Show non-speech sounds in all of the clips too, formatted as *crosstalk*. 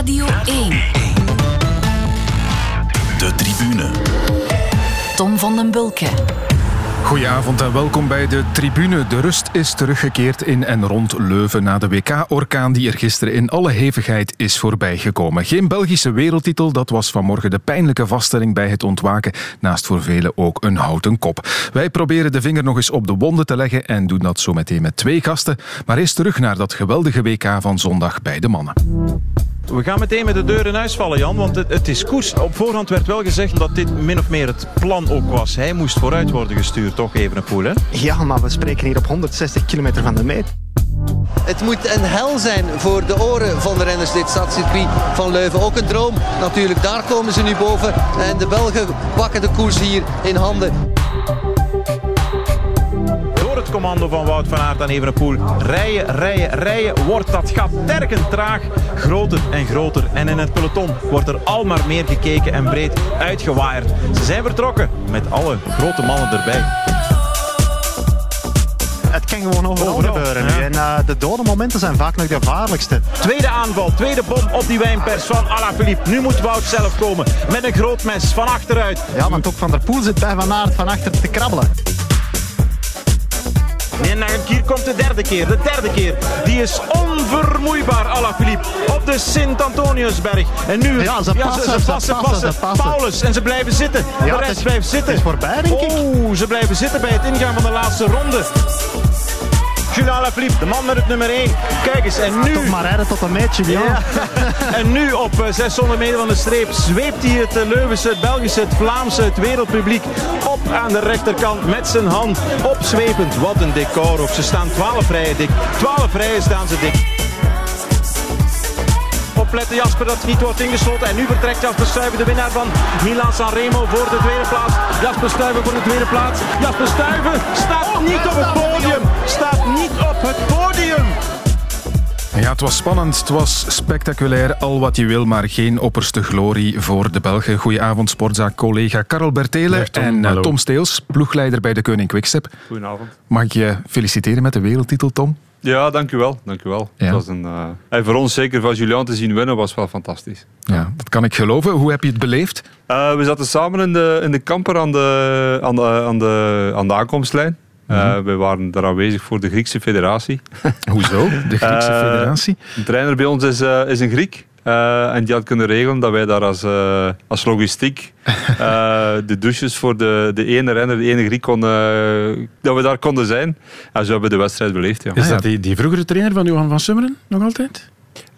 Radio 1. De tribune. Tom van den Bulke. Goedenavond en welkom bij de tribune. De rust is teruggekeerd in en rond Leuven na de WK-orkaan die er gisteren in alle hevigheid is voorbijgekomen. Geen Belgische wereldtitel, dat was vanmorgen de pijnlijke vaststelling bij het ontwaken. Naast voor velen ook een houten kop. Wij proberen de vinger nog eens op de wonden te leggen en doen dat zo meteen met twee gasten. Maar eerst terug naar dat geweldige WK van zondag bij de mannen. We gaan meteen met de deur in huis vallen, Jan, want het, het, is koers. Op voorhand werd wel gezegd dat dit min of meer het plan ook was. Hij moest vooruit worden gestuurd, toch even een poel, hè? Ja, maar we spreken hier op 160 kilometer van de meet. Het moet een hel zijn voor de oren van de renners, dit stadscircuit van Leuven. Ook een droom natuurlijk, daar komen ze nu boven. En de Belgen pakken de koers hier in handen het commando van Wout van Aert aan Evenepoel. Rijden, rijden, rijden. Wordt dat gat tergend traag. Groter en groter. En in het peloton wordt er al maar meer gekeken en breed uitgewaaid. Ze zijn vertrokken met alle grote mannen erbij. Het kan gewoon overal, overal gebeuren nu. En uh, de dode momenten zijn vaak nog de gevaarlijkste. Tweede aanval, tweede bom op die wijnpers van Alaphilippe. Nu moet Wout zelf komen met een groot mes van achteruit. Ja, want ook Van der Poel zit bij Van Aert van achter te krabbelen. En hier komt de derde keer. De derde keer. Die is onvermoeibaar, Alaphilippe. Op de Sint-Antoniusberg. En nu... Ja, ze passen, ja, ze, ze, passen, passen, passen, Paulus. En ze blijven zitten. Ja, de rest blijft zitten. Het is voorbij, denk ik. Oeh, ze blijven zitten bij het ingaan van de laatste ronde. Julian Alaphilippe, de man met het nummer 1. Kijk eens, en nu... Toch maar rijden tot een meetje, ja. *laughs* En nu op 600 meter van de streep zweept hij het Leuvense, het Belgische, het Vlaamse, het wereldpubliek op aan de rechterkant met zijn hand opzwepend. Wat een decor ook. Ze staan 12 rijen dik. 12 rijen staan ze dik opletten Jasper dat niet wordt ingesloten. En nu vertrekt Jasper Stuyven, de winnaar van Milan Sanremo voor de tweede plaats. Jasper Stuyven voor de tweede plaats. Jasper Stuyven staat niet op het podium. Staat niet op het podium. Ja, het was spannend, het was spectaculair, al wat je wil, maar geen opperste glorie voor de Belgen. Goedenavond, sportzaak-collega Karel Bertele Tom, en hallo. Tom Steels, ploegleider bij de Koning Quickstep. Goedenavond. Mag ik je feliciteren met de wereldtitel, Tom? Ja, dank u wel. Dank u wel. Ja. Het was een, uh, en voor ons zeker van Julian te zien winnen was wel fantastisch. Ja, dat kan ik geloven. Hoe heb je het beleefd? Uh, we zaten samen in de, in de camper aan de, aan de, aan de, aan de aankomstlijn. Uh, we waren daar aanwezig voor de Griekse federatie. *laughs* Hoezo? De Griekse federatie? De trainer bij ons is, uh, is een Griek. Uh, en die had kunnen regelen dat wij daar als, uh, als logistiek uh, *laughs* de douches voor de, de ene renner, de ene Griek, kon, dat we daar konden zijn. En zo hebben we de wedstrijd beleefd. Ja. Is dat die, die vroegere trainer van Johan van Summeren nog altijd?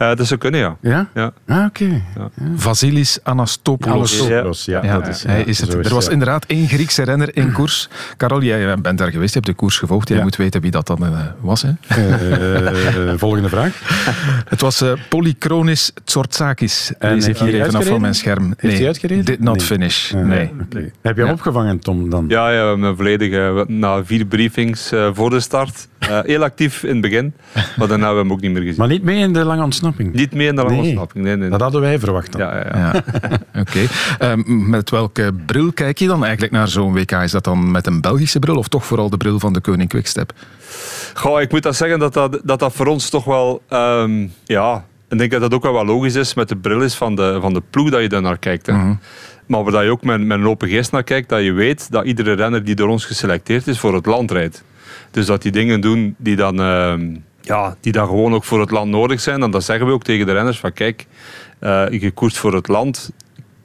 Dat zou kunnen, ja. Ja? ja. Ah, oké. Okay. Ja. Vasilis Anastopoulos. Anastopoulos, ja. ja, dat is, hij is het. is, er was inderdaad één Griekse renner in koers. Karel, jij bent daar geweest, je hebt de koers gevolgd. Jij moet weten wie dat dan uh, was. Hè? Uh, volgende vraag. *laughs* het was uh, Polychronis Tsortsakis. Lees ik hier even af van mijn scherm. Heeft nee, hij uitgereden? Did not nee. finish. Nee. Okay. Heb je hem opgevangen, Tom, dan? Ja, ja we hebben volledig na vier briefings voor de start. Heel actief in het begin, maar daarna hebben we hem ook niet meer gezien. Maar niet mee in de lange ontsnapping? Niet mee in de lange nee. ontsnapping, nee, nee. Dat hadden wij verwacht dan. Ja, ja, ja. ja. *laughs* Oké. Okay. Um, met welke bril kijk je dan eigenlijk naar zo'n WK? Is dat dan met een Belgische bril of toch vooral de bril van de Koning Quickstep? Goh, ik moet dat zeggen dat dat, dat, dat voor ons toch wel... Um, ja, ik denk dat dat ook wel wat logisch is met de bril is van de, van de ploeg dat je daar naar kijkt. Hè. Mhm. Maar waar je ook met, met een open geest naar kijkt, dat je weet dat iedere renner die door ons geselecteerd is voor het land rijdt. Dus dat die dingen doen die dan, uh, ja, die dan gewoon ook voor het land nodig zijn. En dat zeggen we ook tegen de renners. Van kijk, uh, je koerst voor het land.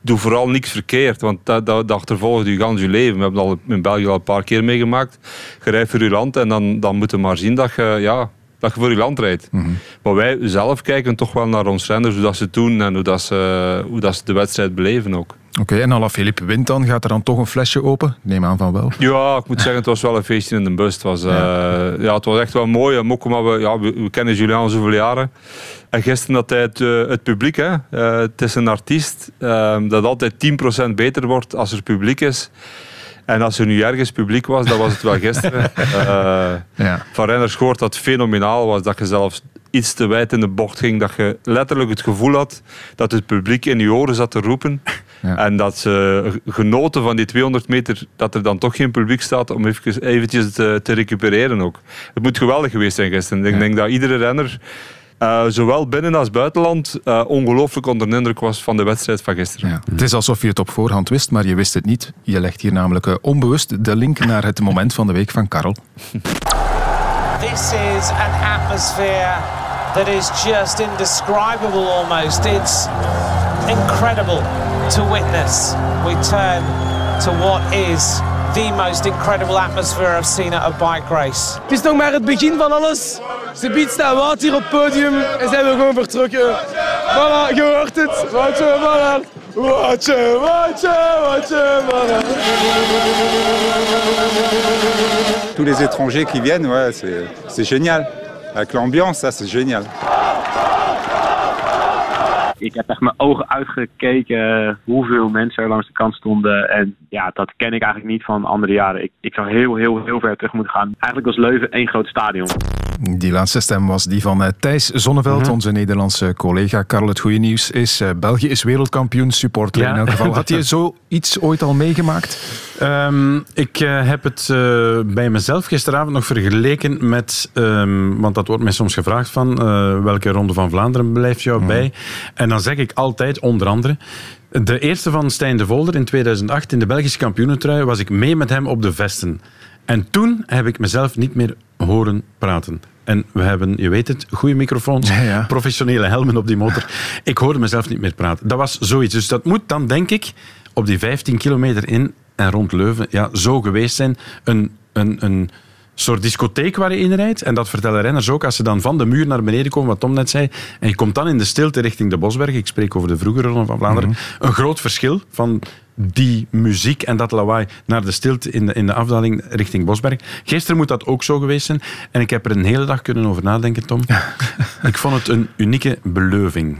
Doe vooral niks verkeerd. Want dat, dat, dat achtervolgt je gans je leven. We hebben al in België al een paar keer meegemaakt. Je rijdt voor je land en dan, dan moet je maar zien dat je... Ja, dat je voor je land rijdt. Mhm. Maar wij zelf kijken toch wel naar ons renners, hoe dat ze het doen en hoe, dat ze, hoe dat ze de wedstrijd beleven ook. Oké, okay, en Alaphilippe wint dan, gaat er dan toch een flesje open? Neem aan van wel. Ja, ik moet zeggen, het was wel een feestje in de bus. Het was, ja. Uh, ja, het was echt wel mooi. En ook omdat we, ja, we, we, kennen Julian zoveel jaren. En gisteren had hij het, uh, het publiek. Hè. Uh, het is een artiest dat altijd 10% beter wordt als er publiek is. En als er nu ergens publiek was, dat was het wel gisteren. uh, *laughs* ja. Van renners gehoord dat het fenomenaal was. Dat je zelfs iets te wijd in de bocht ging. Dat je letterlijk het gevoel had dat het publiek in je oren zat te roepen. *laughs* Ja. En dat ze genoten van die 200 meter, dat er dan toch geen publiek staat om even, eventjes te, te recupereren ook. Het moet geweldig geweest zijn gisteren. Ja. Ik denk dat iedere renner eh, zowel binnen als buitenland eh, ongelooflijk onder de indruk was van de wedstrijd van gisteren. Ja. Het is alsof je het op voorhand wist, maar je wist het niet. Je legt hier namelijk eh, onbewust de link naar het moment van de week van Karel. This is an atmosphere that is just indescribable almost. It's incredible to witness. We turn to what is the most incredible atmosphere I've seen at a bike race. Het is nog maar het begin van alles. Ze biedt staan Wout hier op het podium en zijn we gewoon vertrokken. Voilà, je hoort het. Woutje, voilà. Woutje, Woutje, Woutje, voilà. Tous les étrangers qui viennent, ouais, c'est c'est génial. Avec l'ambiance, ça c'est génial. Ik heb echt mijn ogen uitgekeken hoeveel mensen er langs de kant stonden. En ja, dat ken ik eigenlijk niet van andere jaren. Ik, ik zou heel, heel, heel ver terug moeten gaan. Eigenlijk was Leuven één groot stadion. Die laatste stem was die van eh, Thijs Zonneveld, onze Nederlandse collega. Karel, het goede nieuws is, eh, België is wereldkampioen supporter Ja. in elk geval. *laughs* Had je zoiets ooit al meegemaakt? Ehm, ik eh, heb het bij mezelf gisteravond nog vergeleken met, ehm, want dat wordt mij soms gevraagd van, welke ronde van Vlaanderen blijft jou bij? En dan zeg ik altijd, onder andere, de eerste van Stijn de Volder in 2008 in de Belgische kampioenentrui was ik mee met hem op de vesten. En toen heb ik mezelf niet meer horen praten. En we hebben, je weet het, goede microfoons, Ja, ja. professionele helmen op die motor. Ik hoorde mezelf niet meer praten. Dat was zoiets. Dus dat moet dan, denk ik, op die 15 kilometer in en rond Leuven ja, zo geweest zijn. Een, een, een soort discotheek waar je in rijdt. En dat vertellen renners ook. Als ze dan van de muur naar beneden komen, wat Tom net zei. En je komt dan in de stilte richting de Bosberg. Ik spreek over de vroegere Ronde van Vlaanderen. Een groot verschil van die muziek en dat lawaai naar de stilte in de, in de afdaling richting Bosberg. Gisteren moet dat ook zo geweest zijn. En ik heb er een hele dag kunnen over nadenken, Tom. ik vond het een unieke beleuving.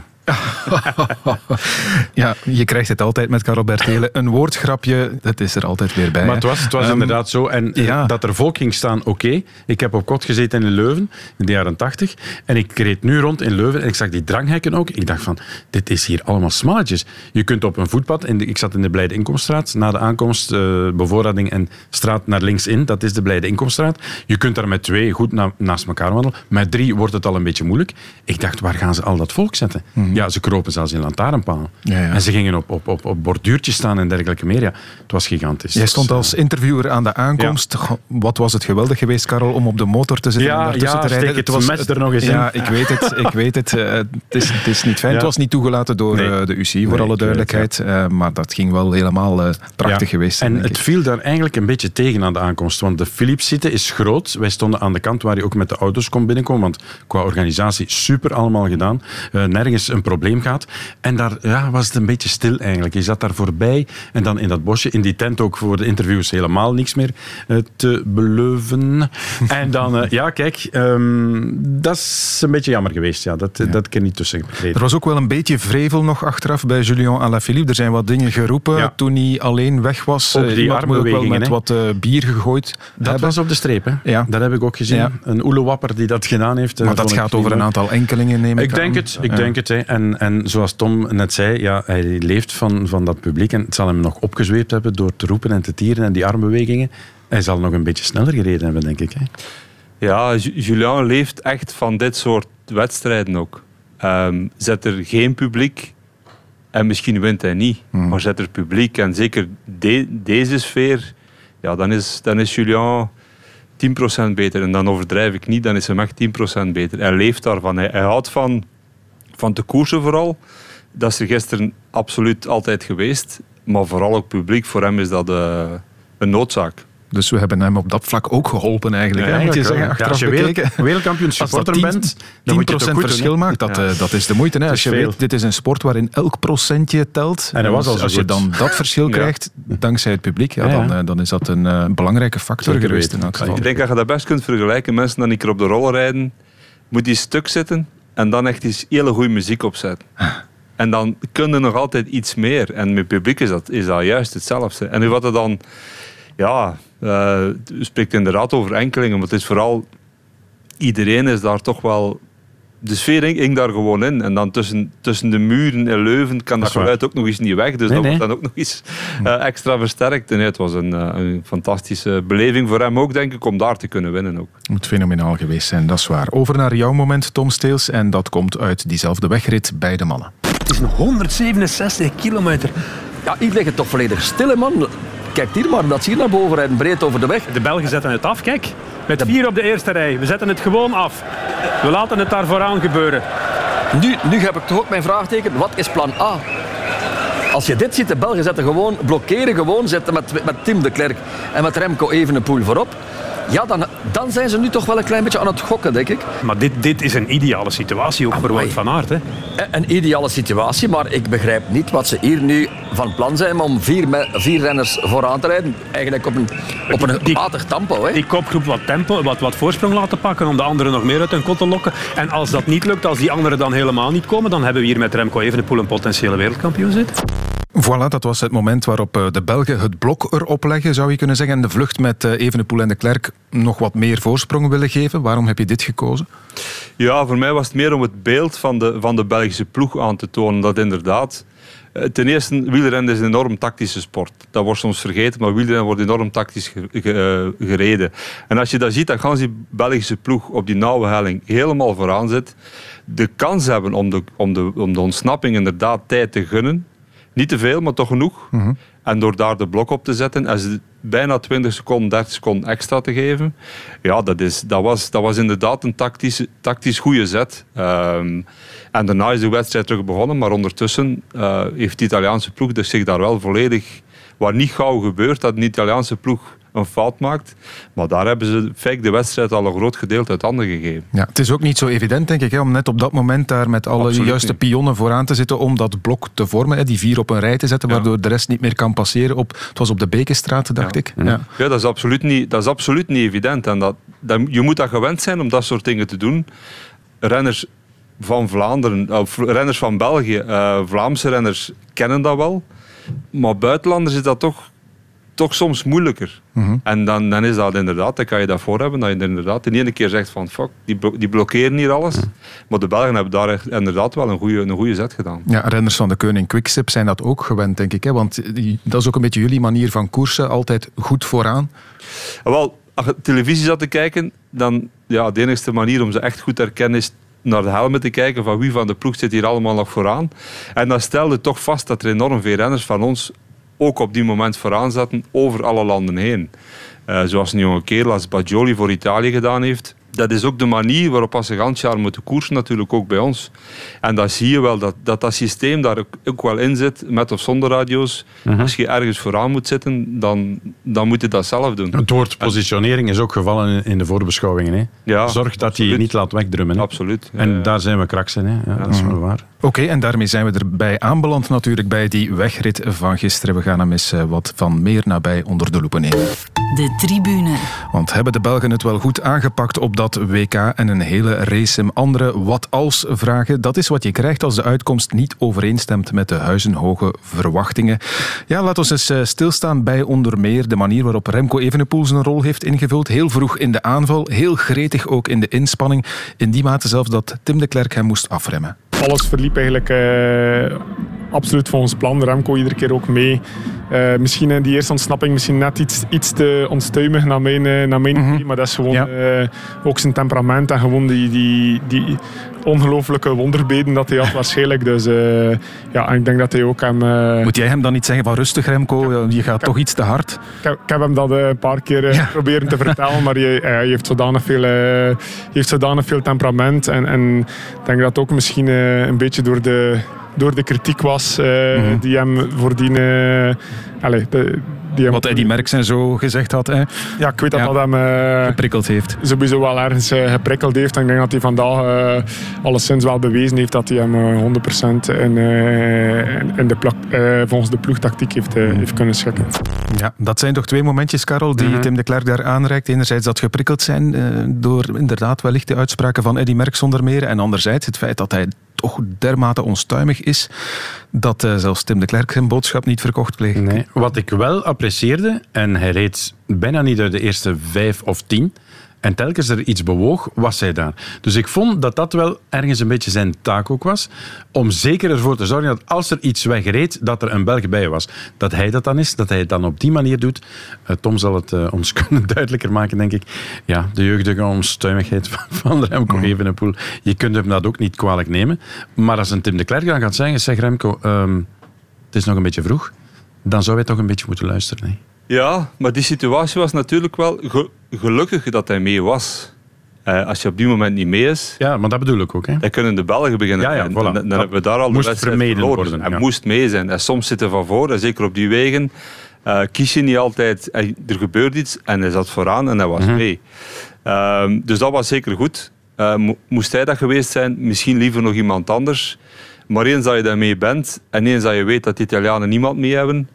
Ja, je krijgt het altijd met Karel Bertelen. Een woordgrapje, dat is er altijd weer bij. Maar het was, het was Ehm, inderdaad zo. En eh, ja. dat er volk ging staan, oké. Ik heb op kot gezeten in Leuven in de jaren tachtig. En ik reed nu rond in Leuven en ik zag die dranghekken ook. Ik dacht van, dit is hier allemaal smalletjes. Je kunt op een voetpad, in de, ik zat in de Blijde Inkomstraat, na de aankomst, eh, bevoorrading en straat naar links in, dat is de Blijde Inkomstraat. Je kunt daar met twee goed na- naast elkaar wandelen. Met drie wordt het al een beetje moeilijk. Ik dacht, waar gaan ze al dat volk zetten? Ja, ze kropen zelfs in lantaarnpalen. Ja, ja. En ze gingen op, op, op, op borduurtjes staan en dergelijke meer. Ja, het was gigantisch. Jij Dus, stond eh, als interviewer aan de aankomst. Wat was het geweldig geweest, Karel, om op de motor te zitten Ja, en daartussen te rijden. het mes er nog eens in. Ja, ik weet het. Ik weet het. Eh, het, is, het is niet fijn. Het was niet toegelaten door Nee. eh, de UCI, voor Nee, alle duidelijkheid. Eh, maar dat ging wel helemaal eh, prachtig geweest En het ik. viel daar eigenlijk een beetje tegen aan de aankomst. Want de Philips-site is groot. Wij stonden aan de kant waar je ook met de auto's kon binnenkomen. Want qua organisatie super allemaal gedaan. Eh, nergens een probleem gehad. En daar ja, was het een beetje stil eigenlijk. Je zat daar voorbij en dan in dat bosje. In die tent ook voor de interviews helemaal niks meer eh, te beleuven. *laughs* en dan, eh, ja kijk, ehm, dat is een beetje jammer geweest. Ja, dat, dat ik er niet tussen Er was ook wel een beetje vrevel nog achteraf bij Julien Alaphilippe. Er zijn wat dingen geroepen Ja. toen hij alleen weg was. Ook die moet ook wel met wat eh, bier gegooid Dat hebben. was op de streep, hè? Ja. Dat heb ik ook gezien. Een oelewapper die dat gedaan heeft. Maar dat gaat over een aantal enkelingen, neem ik Ik denk aan. het, ik denk het. Hè. En, en zoals Tom net zei, ja, hij leeft van, van dat publiek en het zal hem nog opgezweept hebben door te roepen en te tieren en die armbewegingen. Hij zal nog een beetje sneller gereden hebben, denk ik. Hè. Ja, Ju- Julian leeft echt van dit soort wedstrijden ook. Ehm, zet er geen publiek en misschien wint hij niet. Maar zet er publiek en zeker de- deze sfeer, ja, dan, is, dan is Julian 10% beter. En dan overdrijf ik niet, dan is hem echt 10% beter. Hij leeft daarvan. Hij, hij houdt van, van te koersen vooral. Dat is er gisteren absoluut altijd geweest. Maar vooral ook publiek, voor hem is dat eh, een noodzaak. Dus we hebben hem op dat vlak ook geholpen eigenlijk. hè, moet je zeggen, Ja, achteraf als je wereld- wereldkampioen Als dat supporter 10, bent, dan moet je het ook 10% goed doen, verschil maakt, dat, Ja. eh, dat is de moeite. Hè. Als je veel. weet, dit is een sport waarin elk procentje telt. En dat was al zo als je dan dat verschil Ja. krijgt, dankzij het publiek, ja. Dan, eh, dan is dat een belangrijke factor Zeker geweest in elk geval. Ik denk dat je dat best kunt vergelijken. Mensen die een keer op de rollen rijden, moet die stuk zitten en dan echt eens hele goede muziek opzetten. En dan kun je nog altijd iets meer. En met publiek is dat, is dat juist hetzelfde. En nu wat er dan... Ja, eh u spreekt inderdaad over enkelingen, maar het is vooral... Iedereen is daar toch wel de sfeer hing, hing daar gewoon in. En dan tussen, tussen de muren in Leuven kan dat, waar. geluid ook nog eens niet weg. Dus Nee, dat nee. wordt dan ook nog eens eh, extra versterkt. En nee, het was een, eh, een fantastische beleving voor hem ook, denk ik, om daar te kunnen winnen ook. Moet fenomenaal geweest zijn, dat is waar. Over naar jouw moment, Tom Steels. En dat komt uit diezelfde wegrit bij de mannen. Het is een 167 kilometer. Ja, hier ligt het toch volledig stil, man. Kijk hier maar, dat zie je naar boven rijden, breed over de weg. De Belgen zetten het af, kijk. Met vier op de eerste rij. We zetten het gewoon af. We laten het daar vooraan gebeuren. Nu, nu heb ik toch ook mijn vraagteken. Wat is plan A? Als je dit ziet, de Belgen zetten gewoon, blokkeren gewoon, zetten met, met Tim de Klerk en met Remco Evenepoel voorop. Ja, dan, dan zijn ze nu toch wel een klein beetje aan het gokken, denk ik. Maar dit, dit is een ideale situatie ook voor Wout van Aert. Hè? Een- Een ideale situatie, maar ik begrijp niet wat ze hier nu van plan zijn om vier, me- vier renners vooraan te rijden. Eigenlijk op een, op een matig tempo. Hè. Die kopgroep wat tempo, wat, wat voorsprong laten pakken om de anderen nog meer uit hun kot te lokken. En als dat niet lukt, als die anderen dan helemaal niet komen, dan hebben we hier met Remco Evenepoel een potentiële wereldkampioen zitten. Voilà, dat was het moment waarop eh, de Belgen het blok erop leggen, zou je kunnen zeggen. En de vlucht met eh, Evenepoel en de Klerk nog wat meer voorsprong willen geven. Waarom heb je dit gekozen? Ja, voor mij was het meer om het beeld van de, van de Belgische ploeg aan te tonen. Dat inderdaad. eh, Ten eerste, wielrennen is een enorm tactische sport. Dat wordt soms vergeten, maar wielrennen wordt enorm tactisch ge- ge- gereden. En als je dat ziet, dat gans die Belgische ploeg op die nauwe helling helemaal vooraan zit. De kans hebben om de, om de, om de ontsnapping inderdaad tijd te gunnen. Niet te veel, maar toch genoeg. En door daar de blok op te zetten en ze bijna 20 seconden, 30 seconden extra te geven. Ja, dat, is, dat, was, dat was inderdaad een tactisch, tactisch goede zet. Ehm, en daarna is de wedstrijd terug begonnen. Maar ondertussen eh, heeft de Italiaanse ploeg dus zich daar wel volledig... Waar niet gauw gebeurt dat een Italiaanse ploeg een fout maakt. Maar daar hebben ze fake de wedstrijd al een groot gedeelte uit handen gegeven. Ja, het is ook niet zo evident, denk ik, hè, om net op dat moment daar met alle Absoluut juiste niet. pionnen vooraan te zitten om dat blok te vormen. Hè, die vier op een rij te zetten, waardoor de rest niet meer kan passeren. Op, het was op de Bekenstraat, dacht ik. Ja. Ja, dat is absoluut niet, dat is absoluut niet evident. En dat, dat, je moet dat gewend zijn om dat soort dingen te doen. Renners van Vlaanderen, of renners van België, eh, Vlaamse renners kennen dat wel. Maar buitenlanders is dat toch, toch soms moeilijker. En dan, dan is dat inderdaad, dan kan je dat voor hebben, dat je inderdaad de ene keer zegt van fuck, die, die blokkeren hier alles. Maar de Belgen hebben daar echt inderdaad wel een goede, een goede zet gedaan. Ja, renners van de Koning Quickstep zijn dat ook gewend, denk ik. Hè? Want die- dat is ook een beetje jullie manier van koersen, altijd goed vooraan. Wel, als je televisie zat te kijken, dan ja, de enige manier om ze echt goed te herkennen is naar de helmen te kijken van wie van de ploeg zit hier allemaal nog vooraan. En dan stelde toch vast dat er enorm veel renners van ons ook op die moment vooraan zaten over alle landen heen. Eh, zoals een jonge kerel als Bajoli voor Italië gedaan heeft. Dat is ook de manier waarop als ze gans jaar moeten koersen, natuurlijk ook bij ons. En dan zie je wel dat dat, dat systeem daar ook, ook wel in zit, met of zonder radio's. Als je ergens vooraan moet zitten, dan, dan moet je dat zelf doen. Het woord positionering is ook gevallen in- de voorbeschouwingen. Hè. Ja, Zorg dat hij je niet laat wegdrummen. Hè. Absoluut. En daar zijn we kraks in. Hè. Ja, dat is wel waar. Oké, en daarmee zijn we erbij aanbeland natuurlijk bij die wegrit van gisteren. We gaan hem eens eh, wat van meer nabij onder de loepen nemen. De tribune. Want hebben de Belgen het wel goed aangepakt op dat WK en een hele race hem andere wat-als vragen? Dat is wat je krijgt als de uitkomst niet overeenstemt met de huizenhoge verwachtingen. Ja, laat ons eens eh, stilstaan bij onder meer de manier waarop Remco Evenepoel zijn rol heeft ingevuld. Heel vroeg in de aanval, heel gretig ook in de inspanning. In die mate zelfs dat Tim de Klerk hem moest afremmen. Alles verliep eigenlijk eh, absoluut volgens plan. Remco iedere keer ook mee. Eh, misschien in die eerste ontsnapping misschien net iets, iets te onstuimig naar mijn, eh, naar mijn idee, maar dat is gewoon eh, ook zijn temperament en gewoon die, die, die ongelooflijke wonderbeden dat hij had waarschijnlijk. Dus eh, ja, en ik denk dat hij ook hem... eh, Moet jij hem dan niet zeggen van rustig Remco, je gaat toch iets te hard? ik heb, ik heb hem dat eh, een paar keer eh, proberen te vertellen, maar je, eh, je heeft, zodanig veel, eh, heeft zodanig veel temperament. En, en ik denk dat ook misschien eh, een beetje door de, door de kritiek was eh, die hem voordien... eh allez, de, die Wat Eddie Merckx en zo gezegd had. Hè? Ja, ik weet dat Ja. dat hem eh, Geprikkeld heeft. sowieso wel ergens eh, geprikkeld heeft. En ik denk dat hij vandaag eh alleszins wel bewezen heeft dat hij hem eh, 100% in, eh, in de plak, eh, volgens de ploegtactiek heeft, eh, heeft kunnen schikken. Ja, dat zijn toch twee momentjes, Karel, die Tim de Klerk daar aanreikt. Enerzijds dat geprikkeld zijn eh, door inderdaad wellicht de uitspraken van Eddy Merckx onder meer. En anderzijds het feit dat hij toch dermate onstuimig is dat eh, zelfs Tim de Klerk zijn boodschap niet verkocht kreeg. Nee. Wat ik wel apprecieerde, en hij reed bijna niet uit de eerste vijf of tien, En telkens er iets bewoog, was hij daar. Dus ik vond dat dat wel ergens een beetje zijn taak ook was. Om zeker ervoor te zorgen dat als er iets wegreed, dat er een Belg bij was. Dat hij dat dan is, dat hij het dan op die manier doet. Uh, Tom zal het uh, ons *laughs* kunnen duidelijker maken, denk ik. Ja, de jeugdige onstuimigheid *laughs* van, van Remco mm. Evenepoel. Je kunt hem dat ook niet kwalijk nemen. Maar als een Tim de Klerk dan gaat zeggen, zeg Remco, um, het is nog een beetje vroeg. Dan zou hij toch een beetje moeten luisteren. Hè? Ja, maar die situatie was natuurlijk wel gelukkig dat hij mee was. Uh, als je op die moment niet mee is... Ja, maar dat bedoel ik ook. Hè? Dan kunnen de Belgen beginnen. Ja, ja, voilà. dan, dan hebben we daar al moest de wedstrijd vermeden worden. Hij ja. moest mee zijn. En soms zitten van voor, en zeker op die wegen, uh, kies je niet altijd... Er gebeurt iets en hij zat vooraan en hij was Mhm. mee. Um, dus dat was zeker goed. Uh, mo moest hij dat geweest zijn, misschien liever nog iemand anders. Maar eens dat je daarmee bent en eens dat je weet dat de Italianen niemand mee hebben,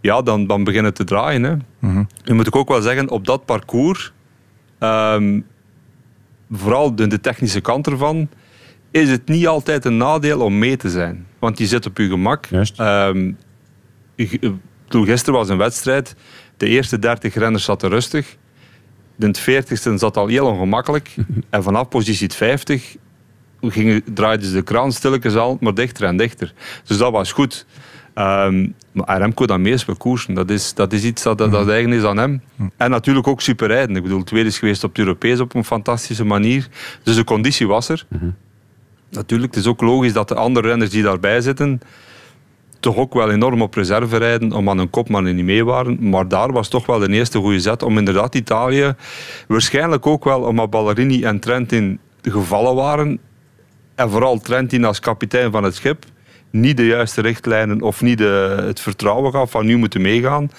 ja, dan, dan beginnen te draaien. Hè. Mhm. Nu moet ik ook wel zeggen, op dat parcours, um, vooral de, de, technische kant ervan, is het niet altijd een nadeel om mee te zijn. Want je zit op je gemak. Um, gisteren was een wedstrijd. De eerste 30 renners zaten rustig. De 40ste zat al heel ongemakkelijk. *laughs* en vanaf positie 50 gingen, draaiden ze de kraan stilletjes al, maar dichter en dichter. Dus dat was goed. Um, maar Remco dan mee is koersen. Dat is, dat is iets dat, dat, dat eigen is aan hem. En natuurlijk ook super rijden. Ik bedoel, tweede is geweest op het Europees op een fantastische manier. Dus de conditie was er. Natuurlijk, het is ook logisch dat de andere renners die daarbij zitten toch ook wel enorm op reserve rijden om aan een kopman niet mee waren. Maar daar was toch wel de eerste goede zet om inderdaad Italië, waarschijnlijk ook wel omdat Ballerini en Trentin gevallen waren, en vooral Trentin als kapitein van het schip, niet de juiste richtlijnen of niet de, het vertrouwen gaf van nu moeten meegaan.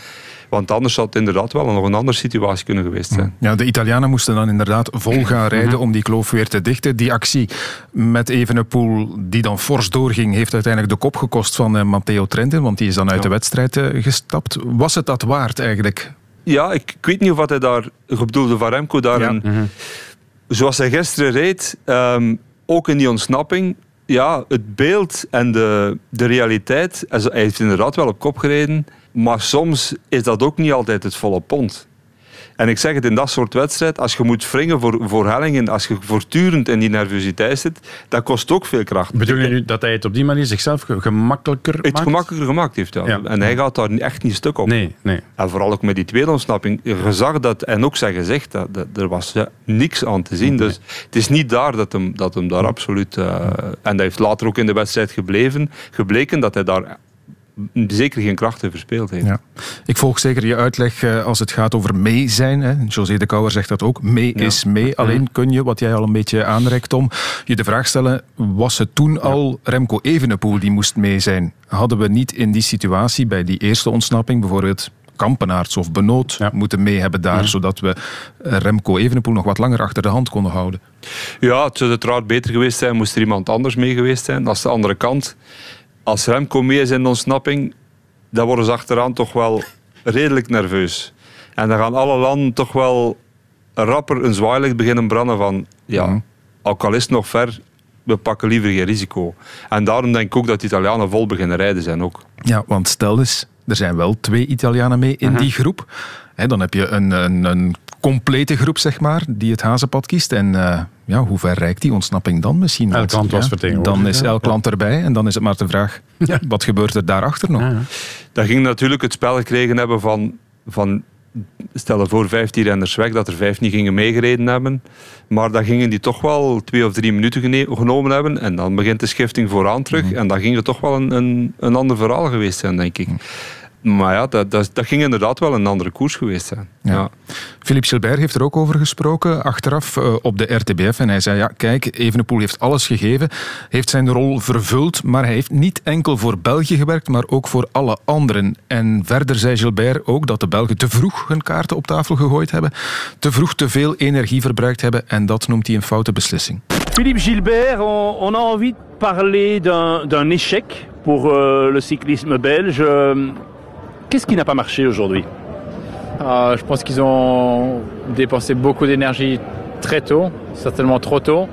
Want anders had het inderdaad wel nog een andere situatie kunnen geweest zijn. Ja, de Italianen moesten dan inderdaad vol gaan rijden om die kloof weer te dichten. Die actie met Evenepoel, die dan fors doorging, heeft uiteindelijk de kop gekost van uh, Matteo Trentin, want die is dan uit ja. de wedstrijd uh, gestapt. Was het dat waard eigenlijk? Ja, ik, ik weet niet of hij daar, ik bedoelde van Remco, daar ja. een, -hmm. zoals hij gisteren reed, um, ook in die ontsnapping, ja, het beeld en de, de realiteit, hij heeft inderdaad wel op kop gereden, maar soms is dat ook niet altijd het volle pond. En ik zeg het in dat soort wedstrijd, als je moet wringen voor, voor hellingen, als je voortdurend in die nervositeit zit, dat kost ook veel kracht. Bedoel je nu dat hij het op die manier zichzelf gemakkelijker het maakt? gemakkelijker gemaakt heeft, ja. ja. En hij gaat daar echt niet stuk op. Nee, nee. En vooral ook met die tweede ontsnapping. Je zag dat, en ook zijn gezegd, dat, dat er was ja, niks aan te zien. Nee. Dus het is niet daar dat hem, dat hem daar absoluut... Uh, en dat heeft later ook in de wedstrijd gebleven, gebleken dat hij daar zeker geen krachten verspeeld heeft. Ja. Ik volg zeker je uitleg uh, als het gaat over mee zijn. Hè. José de Kouwer zegt dat ook. Mee ja. is mee. Alleen kun je, wat jij al een beetje aanreikt om, je de vraag stellen, was het toen al Remco Evenepoel die moest mee zijn? Hadden we niet in die situatie, bij die eerste ontsnapping, bijvoorbeeld Kampenaerts of Benoot ja. moeten mee hebben daar, ja. zodat we Remco Evenepoel nog wat langer achter de hand konden houden? Ja, het zou uiteraard beter geweest zijn, moest er iemand anders mee geweest zijn. Dat is de andere kant als Remco mee is in de ontsnapping, dan worden ze achteraan toch wel redelijk nerveus. En dan gaan alle landen toch wel rapper een zwaailicht beginnen branden van ja, ook al is het nog ver, we pakken liever geen risico. En daarom denk ik ook dat de Italianen vol beginnen rijden zijn ook. Ja, want stel eens, er zijn wel twee Italianen mee in uh -huh. die groep. He, dan heb je een, een, een complete groep, zeg maar, die het hazenpad kiest. En uh, ja, hoe ver reikt die ontsnapping dan misschien? Elk land was ja, Dan is elk land erbij en dan is het maar de vraag, ja. wat gebeurt er daarachter nog? Ja, dat ging natuurlijk het spel gekregen hebben van, van stel er voor 15 renners weg, dat er vijf niet gingen meegereden hebben. Maar dan gingen die toch wel twee of drie minuten genomen hebben. En dan begint de schifting vooraan terug. Mm -hmm. En dan ging het toch wel een, een, een ander verhaal geweest zijn, denk ik. Mm -hmm. Maar ja, dat, dat, dat, ging inderdaad wel een andere koers geweest zijn. Ja. Ja. Philippe Gilbert heeft er ook over gesproken, achteraf uh, op de RTBF. En hij zei, ja, kijk, Evenepoel heeft alles gegeven, heeft zijn rol vervuld, maar hij heeft niet enkel voor België gewerkt, maar ook voor alle anderen. En verder zei Gilbert ook dat de Belgen te vroeg hun kaarten op tafel gegooid hebben, te vroeg te veel energie verbruikt hebben, en dat noemt hij een foute beslissing. Philippe Gilbert, on, on a envie de parler d'un échec pour uh, le cyclisme belge. Qu'est-ce qui n'a pas marché aujourd'hui euh, Je pense qu'ils ont dépensé beaucoup d'énergie très tôt, certainement trop tôt.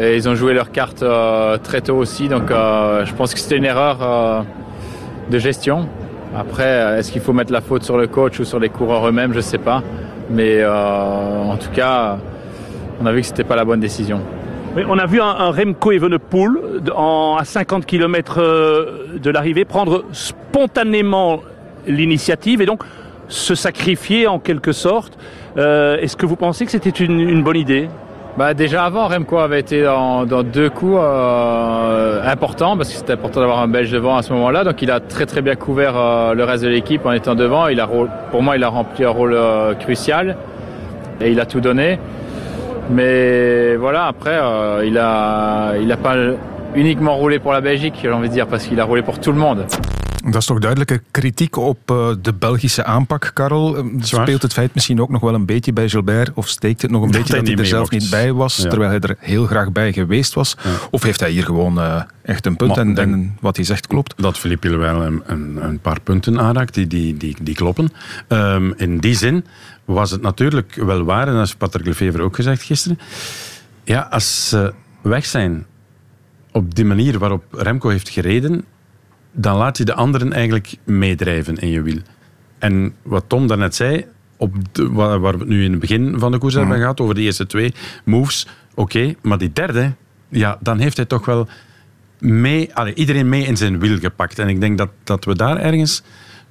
Et ils ont joué leur carte euh, très tôt aussi, donc euh, je pense que c'était une erreur de gestion. Après, est-ce qu'il faut mettre la faute sur le coach ou sur les coureurs eux-mêmes? Je ne sais pas. Mais en tout cas, on a vu que c'était pas la bonne décision. Oui, on a vu un, un Remco Evenepoel en, à 50 km de l'arrivée prendre spontanément l'initiative et donc se sacrifier en quelque sorte. Euh, Est-ce que vous pensez que c'était une, bonne idée? Bah déjà avant, Remco avait été dans, deux coups euh, importants parce que c'était important d'avoir un Belge devant à ce moment-là. Donc il a très très bien couvert euh, le reste de l'équipe en étant devant. Il a, pour moi, il a rempli un rôle crucial et il a tout donné. Mais voilà, après, il a il a pas uniquement roulé pour la Belgique, j'ai envie de dire, parce qu'il a roulé pour tout le monde. Dat is toch duidelijke kritiek op eh, de Belgische aanpak, Karel. Eh, Speelt het feit misschien ook nog wel een beetje bij Gilbert? Of steekt het nog een Dat beetje dat hij er zelf mocht. niet bij was, Ja. terwijl hij er heel graag bij geweest was? Of heeft hij hier gewoon eh, echt een punt Maar en, en wat hij zegt klopt? Dat Philippe wel een, een, een paar punten aanraakt die, die, die, die kloppen. Ehm, in die zin was het natuurlijk wel waar, en dat heeft Patrick Lefevre ook gezegd gisteren. Ja, als ze weg zijn op die manier waarop Remco heeft gereden, dan laat je de anderen eigenlijk meedrijven in je wiel. En wat Tom daarnet zei, op de, waar, we het nu in het begin van de koers hebben gehad, over de eerste twee moves, oké, maar die derde, ja, dan heeft hij toch wel mee, allee, iedereen mee in zijn wiel gepakt. En ik denk dat, dat we daar ergens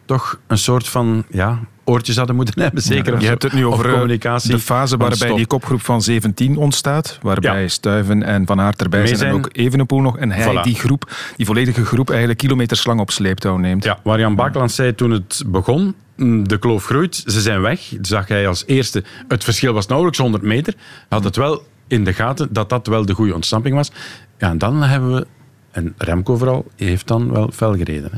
toch een soort van ja, oortjes hadden moeten *laughs* hebben. Zeker. je of hebt het nu over eh, communicatie. de fase waarbij die kopgroep van 17 ontstaat. Waarbij Stuiven en Van Aert erbij zijn, en ook Evenepoel nog. En hij Voilà. die groep, die volledige groep eigenlijk kilometerslang op sleeptouw neemt. Ja, waar Jan Bakeland zei toen het begon, mm, de kloof groeit, ze zijn weg. Zag hij als eerste, het verschil was nauwelijks 100 meter. Had het wel in de gaten dat dat wel de goede ontsnapping was. Ja, en dan hebben we, en Remco vooral, heeft dan wel fel gereden. Hè.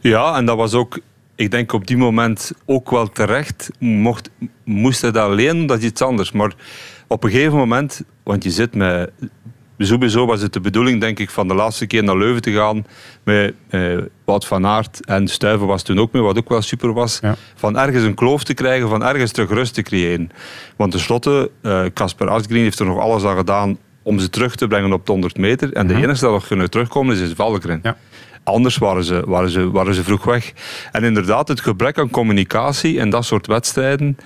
Ja, en dat was ook, ik denk op die moment ook wel terecht. Mocht, moest hij dat lenen, dat is iets anders. Maar op een gegeven moment, want je zit met. Sowieso was het de bedoeling, denk ik, van de laatste keer naar Leuven te gaan. Met eh, Wout van Aert en Stuiven was toen ook mee, wat ook wel super was. Van ergens een kloof te krijgen, van ergens terug rust te creëren. Want tenslotte, eh, Casper Asgreen heeft er nog alles aan gedaan om ze terug te brengen op de 100 meter. En de enige dat nog kunnen terugkomen is, is Valkeren. Anders waren ze, waren, ze, waren ze vroeg weg. En inderdaad, het gebrek aan communicatie in dat soort wedstrijden,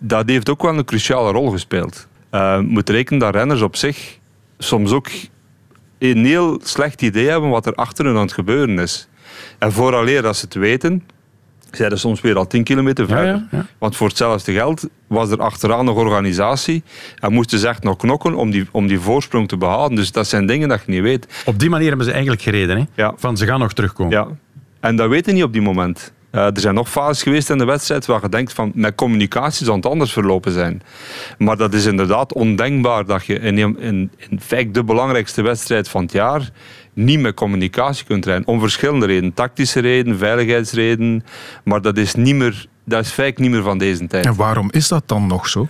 dat heeft ook wel een cruciale rol gespeeld. Je moet rekenen dat renners op zich soms ook een heel slecht idee hebben wat er achter hun aan het gebeuren is. En vooraleer dat ze het weten, zijn er soms weer al 10 kilometer verder. Want voor hetzelfde geld was er achteraan nog organisatie en moesten ze echt nog knokken om die, om die voorsprong te behouden. Dus dat zijn dingen dat je niet weet. Op die manier hebben ze eigenlijk gereden. Hè? Ja. Van ze gaan nog terugkomen. Ja. En dat weet je niet op die moment. Eh, er zijn nog fases geweest in de wedstrijd waar je denkt van met communicatie zou het anders verlopen zijn. Maar dat is inderdaad ondenkbaar dat je in, in, in feite de belangrijkste wedstrijd van het jaar niet met communicatie kunt rijden. Om verschillende redenen. Tactische redenen, veiligheidsredenen. Maar dat is, niet meer, dat is feitelijk niet meer van deze tijd. En waarom is dat dan nog zo?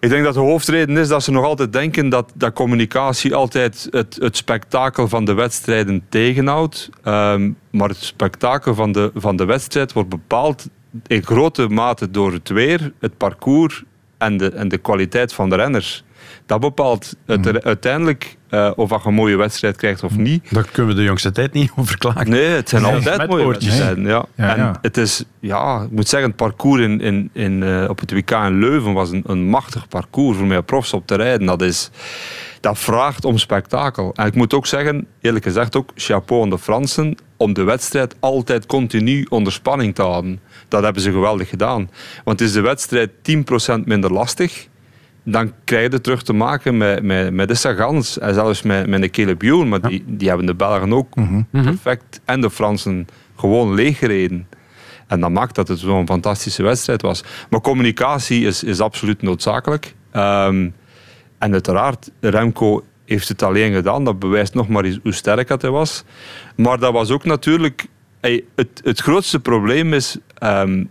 Ik denk dat de hoofdreden is dat ze nog altijd denken dat, dat communicatie altijd het, het spektakel van de wedstrijden tegenhoudt. Ehm, maar het spektakel van de, van de wedstrijd wordt bepaald in grote mate door het weer, het parcours en de, en de kwaliteit van de renners. Dat bepaalt het, uiteindelijk eh, of je een mooie wedstrijd krijgt of niet. Daar kunnen we de jongste tijd niet *laughs* over klagen. Nee, het zijn Nee, altijd mooie oortjes. wedstrijden. Ja. Ja, en ja. het is, ja, ik moet zeggen, het parcours in, in, in, eh, op het WK in Leuven was een, een machtig parcours voor mij profs op te rijden. Dat, is, dat vraagt om spektakel. En ik moet ook zeggen, eerlijk gezegd ook, chapeau aan de Fransen om de wedstrijd altijd continu onder spanning te houden. Dat hebben ze geweldig gedaan. Want is de wedstrijd 10% minder lastig, dan krijg je terug te maken met, met, met de Sagans en zelfs met, met de Caleb. Maar die, die hebben de Belgen ook perfect en de Fransen gewoon leeggereden. En dat maakt dat het zo'n fantastische wedstrijd was. Maar communicatie is, is absoluut noodzakelijk. Ehm, en uiteraard, Remco heeft het alleen gedaan. Dat bewijst nog maar eens hoe sterk dat hij was. Maar dat was ook natuurlijk... het, het grootste probleem is ehm,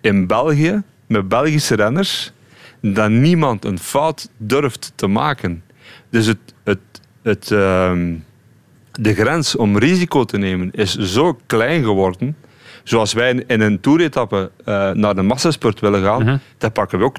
in België, met Belgische renners, dat niemand een fout durft te maken. Dus het, het, het, ehm, de grens om risico te nemen is zo klein geworden. Zoals wij in een toeretappe eh, naar de massasport willen gaan, dan pakken we ook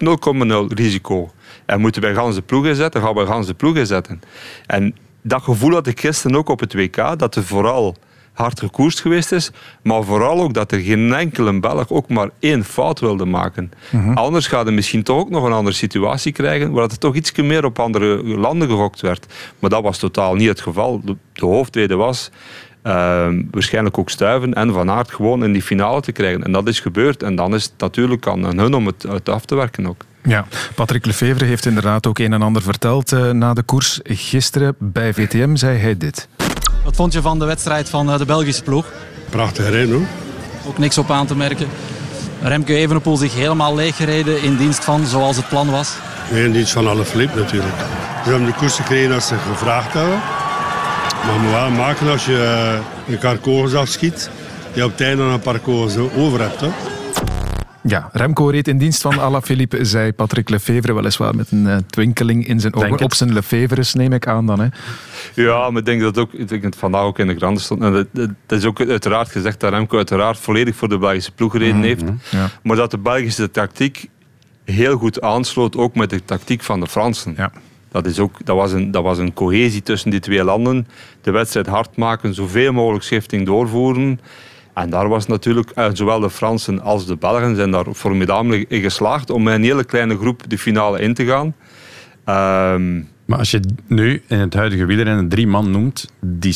0,0 risico. En moeten wij ganse ploegen zetten, gaan we ganse ploegen zetten. En dat gevoel had ik gisteren ook op het WK, dat er vooral hard gekoerst geweest is. Maar vooral ook dat er geen enkele Belg ook maar één fout wilde maken. Anders gaat hij misschien toch ook nog een andere situatie krijgen, waar er toch iets meer op andere landen gegokt werd. Maar dat was totaal niet het geval. De, de hoofdreden was ehm, waarschijnlijk ook Stuiven en Van Aert gewoon in die finale te krijgen. En dat is gebeurd. En dan is het natuurlijk aan hun om het uit af te werken ook. Ja, Patrick Lefevre heeft inderdaad ook een en ander verteld eh, na de koers. Gisteren bij VTM zei hij dit. Wat vond je van de wedstrijd van eh, de Belgische ploeg? Prachtig rijden hoor. Ook niks op aan te merken. Remke Evenepoel zich helemaal leeggereden in dienst van zoals het plan was. Nee, in dienst van alle flip natuurlijk. Ze hebben de koers gekregen als ze gevraagd hebben. Maar moet wel maken als je eh, een paar kogels afschiet, je op het einde een paar kogels over hebt. Hè. Ja, Remco reed in dienst van Alaphilippe, zei Patrick Lefevre, weliswaar met een uh, twinkeling in zijn ogen. Op zijn Lefevres neem ik aan dan. Hè. Ja, maar ik denk dat ook, ik denk dat vandaag ook in de krant stond. En dat, dat is ook uiteraard gezegd dat Remco uiteraard volledig voor de Belgische ploeg gereden heeft. Ja. Maar dat de Belgische tactiek heel goed aansloot, ook met de tactiek van de Fransen. Ja. Dat, is ook, dat, was een, dat was een cohesie tussen die twee landen. De wedstrijd hard maken, zoveel mogelijk schifting doorvoeren. En daar was natuurlijk, eh, zowel de Fransen als de Belgen zijn daar formidabel in geslaagd om met een hele kleine groep de finale in te gaan. Ehm, Maar als je nu in het huidige wielrennen drie man noemt die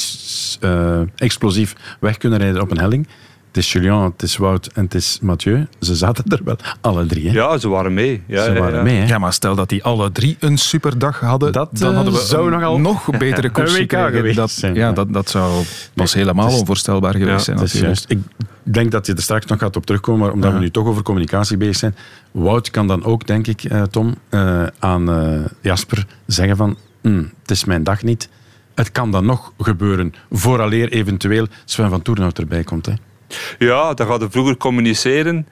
eh, explosief weg kunnen rijden op een helling. Het is Julien, het is Wout en het is Mathieu. Ze zaten er wel, alle drie. Hè? ja, ze waren mee. Ja, Ze waren ja. mee. Hè? Ja, maar stel dat die alle drie een superdag hadden, Dat, dan eh, hadden we zou een nogal nog *laughs* betere koers geweest Dat, zijn, ja, ja. dat, dat zou pas Nee, helemaal is- onvoorstelbaar geweest zijn. dat is natuurlijk. juist. Ik denk dat je er straks nog gaat op terugkomen, maar omdat we nu toch over communicatie bezig zijn. Wout kan dan ook, denk ik, eh, Tom, eh, aan eh, Jasper zeggen van "Hm, het is mijn dag niet. Het kan dan nog gebeuren, vooraleer eventueel Sven van Toernout erbij komt. Hè. Ja, dat gaat er vroeger communiceren.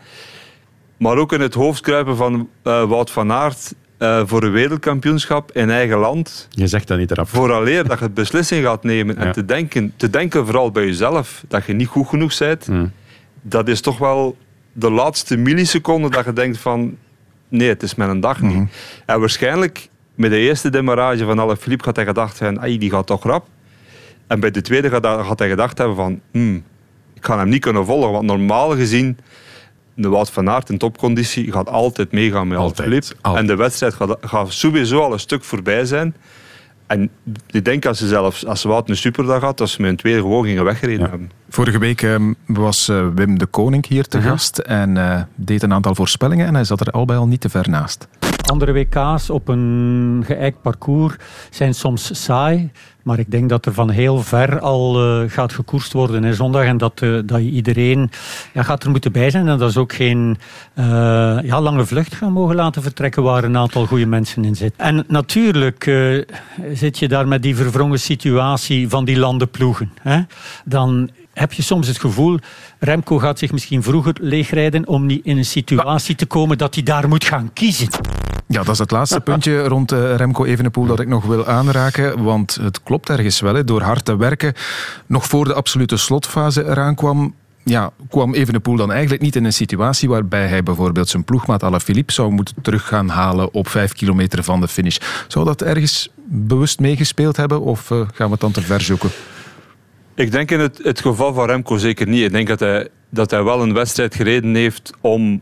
Maar ook in het hoofd kruipen van eh, Wout van Aert eh, voor een wereldkampioenschap in eigen land. Je zegt dat niet eraf. Vooraleer dat je beslissing gaat nemen en te, denken, te denken vooral bij jezelf dat je niet goed genoeg bent. Dat is toch wel de laatste milliseconde dat je denkt van nee, het is mijn dag niet. En waarschijnlijk met de eerste demarrage van Alaphilippe gaat hij gedacht zijn, die gaat toch rap. En bij de tweede gaat, hij- gaat hij gedacht hebben van hmm, ik ga hem niet kunnen volgen. Want normaal gezien, de Wout van Aert in topconditie gaat altijd meegaan met Alaphilippe. En de wedstrijd gaat, gaat sowieso al een stuk voorbij zijn. En ik denk als ze zelfs, als Wout een superdag had, dat ze met een tweede gewoon gingen weggereden hebben. Vorige week ehm, was eh, Wim de Koning hier te Mhm. gast en eh, deed een aantal voorspellingen en hij zat er al bij al niet te ver naast. Andere WK's op een geëikt parcours zijn soms saai. Maar ik denk dat er van heel ver al eh, gaat gekoerst worden in zondag. En dat, eh, dat je iedereen ja, gaat er moeten bij zijn. En dat is ook geen eh, ja, lange vlucht gaan mogen laten vertrekken waar een aantal goede mensen in zitten. En natuurlijk zit je daar met die verwrongen situatie van die landenploegen. Hè? Dan heb je soms het gevoel, Remco gaat zich misschien vroeger leegrijden om niet in een situatie te komen dat hij daar moet gaan kiezen. Ja, dat is het laatste *laughs* puntje rond eh, Remco Evenepoel dat ik nog wil aanraken. Want het klopt ergens wel. Hè. Door hard te werken, nog voor de absolute slotfase eraan kwam... Ja, kwam Evenepoel dan eigenlijk niet in een situatie waarbij hij bijvoorbeeld zijn ploegmaat Alaphilippe zou moeten terug gaan halen op vijf kilometer van de finish. Zou dat ergens bewust meegespeeld hebben of eh, gaan we het dan te ver zoeken? Ik denk in het, het geval van Remco zeker niet. Ik denk dat hij, dat hij wel een wedstrijd gereden heeft om,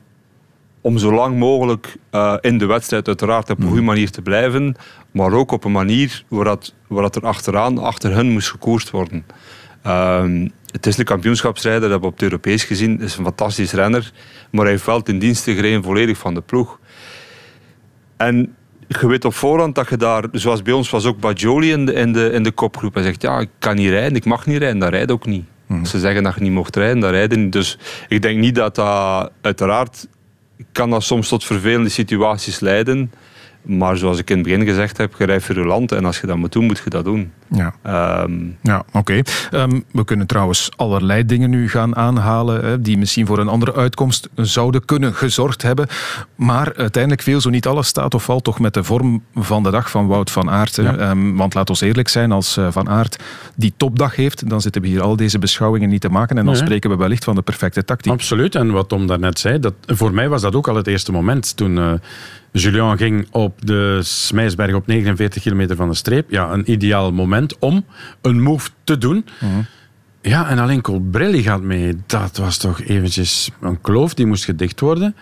om zo lang mogelijk eh, in de wedstrijd uiteraard op een goede manier te blijven. Maar ook op een manier waar, dat, waar dat er achteraan, achter hen moest gekoerst worden. Ehm, het is een kampioenschapsrijder, dat hebben we op het Europees gezien. is een fantastisch renner. Maar hij heeft wel ten dienste gereden volledig van de ploeg. En je weet op voorhand dat je daar, zoals bij ons was ook Bajoli in de, in de, in de kopgroep. Hij zegt, ja, ik kan niet rijden, ik mag niet rijden, dat rijdt ook niet. Als ze zeggen dat je niet mocht rijden, dat rijden niet. Dus ik denk niet dat dat, uiteraard, kan dat soms tot vervelende situaties leiden. Maar zoals ik in het begin gezegd heb, je voor je land. En als je dat moet doen, moet je dat doen. Ja. Ehm, Ja, oké. Ehm, we kunnen trouwens allerlei dingen nu gaan aanhalen hè, die misschien voor een andere uitkomst zouden kunnen gezorgd hebben. Maar uiteindelijk viel zo niet alles staat of valt toch met de vorm van de dag van Wout van Aert. Ja. Ehm, want laat ons eerlijk zijn, als eh, Van Aert die topdag heeft, dan zitten we hier al deze beschouwingen niet te maken en dan Nee. spreken we wellicht van de perfecte tactiek. Absoluut. En wat Tom daarnet zei, dat, voor mij was dat ook al het eerste moment. Toen eh, Julien ging op de Smijsberg op 49 kilometer van de streep. Ja, een ideaal moment om een move te doen. Ja, en alleen Colbrelli gaat mee. Dat was toch eventjes een kloof die moest gedicht worden.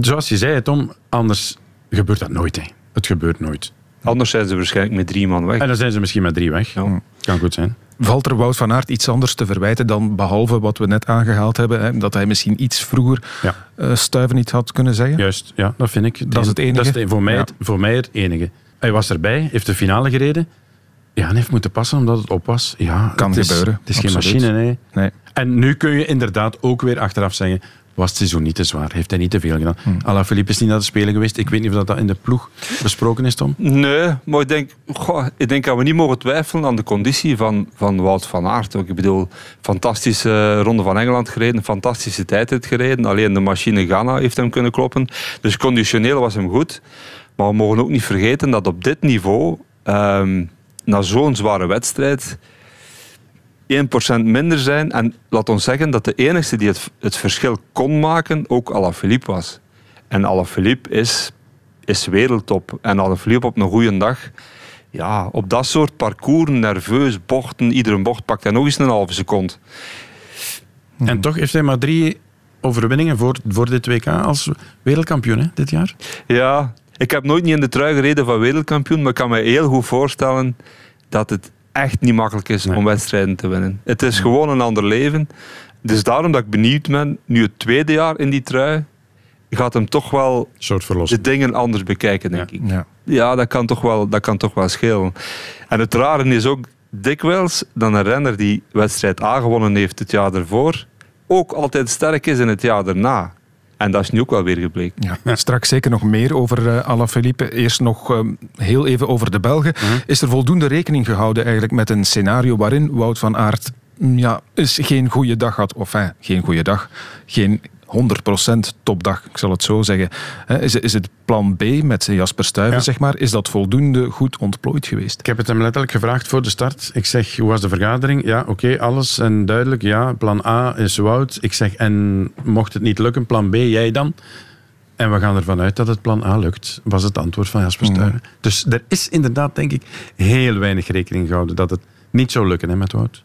Zoals je zei, Tom, anders gebeurt dat nooit. Hè. Het gebeurt nooit. Anders zijn ze waarschijnlijk met drie man weg. En dan zijn ze misschien met drie weg. Kan goed zijn. Valt er Wout van Aert iets anders te verwijten dan behalve wat we net aangehaald hebben? Hè, dat hij misschien iets vroeger Ja. eh, stuiven niet had kunnen zeggen? Juist, ja, dat vind ik. Dat is het enige? Dat is het- voor, mij, Ja. het- voor mij het enige. Hij was erbij, heeft de finale gereden. Ja, en heeft moeten passen omdat het op was. Ja, Kan het is, gebeuren, Het is geen machine, nee. Nee. En nu kun je inderdaad ook weer achteraf zeggen... Was het seizoen niet te zwaar? Heeft hij niet te veel gedaan? Hmm. Alaphilippe is niet naar de Spelen geweest. Ik weet niet of dat, dat in de ploeg besproken is, Tom. Nee, maar ik denk, goh, ik denk dat we niet mogen twijfelen aan de conditie van, van Wout van Aert. Ik bedoel, fantastische ronde van Engeland gereden, fantastische tijd heeft gereden. Alleen de machine Ghana heeft hem kunnen kloppen. Dus conditioneel was hem goed. Maar we mogen ook niet vergeten dat op dit niveau, ehm, na zo'n zware wedstrijd, 1% minder zijn. En laat ons zeggen dat de enige die het, het verschil kon maken ook Alaphilippe was. En Alaphilippe is, is wereldtop. En Alaphilippe op een goede dag, ja, op dat soort parcours, nerveus, bochten, iedere bocht pakt hij nog eens een halve seconde. En toch heeft hij maar drie overwinningen voor, voor dit WK als wereldkampioen hè, dit jaar. Ja, ik heb nooit niet in de trui gereden van wereldkampioen, maar ik kan me heel goed voorstellen dat het echt niet makkelijk is om wedstrijden te winnen. Het is gewoon een ander leven. Dus daarom dat ik benieuwd ben, nu het tweede jaar in die trui, gaat hem toch wel de dingen anders bekijken, denk ik. Ja. Ja, dat kan, toch wel, dat kan toch wel schelen. En het rare is ook dikwijls dat een renner die wedstrijd A gewonnen heeft het jaar ervoor, ook altijd sterk is in het jaar daarna. En dat is nu ook wel weer gebleken. Ja, straks zeker nog meer over eh Alaphilippe. Eerst nog eh, heel even over de Belgen. Is er voldoende rekening gehouden eigenlijk met een scenario waarin Wout van Aert mm, ja, is geen goede dag had? Of geen goede dag, geen 100% topdag, ik zal het zo zeggen. Hè, Is, is het plan B met Jasper Stuyven, zeg maar, is dat voldoende goed ontplooid geweest? Ik heb het hem letterlijk gevraagd voor de start. Ik zeg, hoe was de vergadering? Ja, oké, alles en duidelijk. Ja, plan A is Wout. Ik zeg, en mocht het niet lukken, plan B, jij dan? En we gaan ervan uit dat het plan A lukt, was het antwoord van Jasper Stuyven. Dus er is inderdaad, denk ik, heel weinig rekening gehouden dat het niet zou lukken hè, met Wout.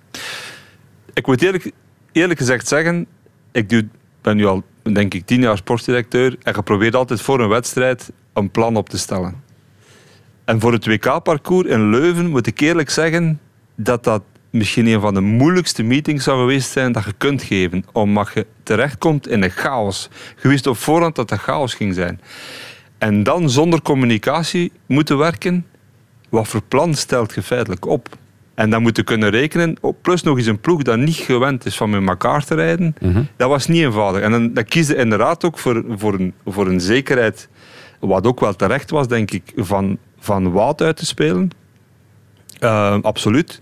Ik moet eerlijk, eerlijk gezegd zeggen, ik doe, ben nu al, denk ik, tien jaar sportdirecteur en je probeert altijd voor een wedstrijd een plan op te stellen. En voor het WK-parcours in Leuven moet ik eerlijk zeggen dat dat misschien een van de moeilijkste meetings zou geweest zijn dat je kunt geven, omdat je terechtkomt in een chaos. Je wist op voorhand dat dat chaos ging zijn. En dan zonder communicatie moeten werken, wat voor plan stelt je feitelijk op? En dan moeten kunnen rekenen, op plus nog eens een ploeg dat niet gewend is van met elkaar te rijden. Dat was niet eenvoudig. En dan, dan kies je inderdaad ook voor, voor, een, voor een zekerheid, wat ook wel terecht was, denk ik, van, van Wout uit te spelen. Eh, absoluut.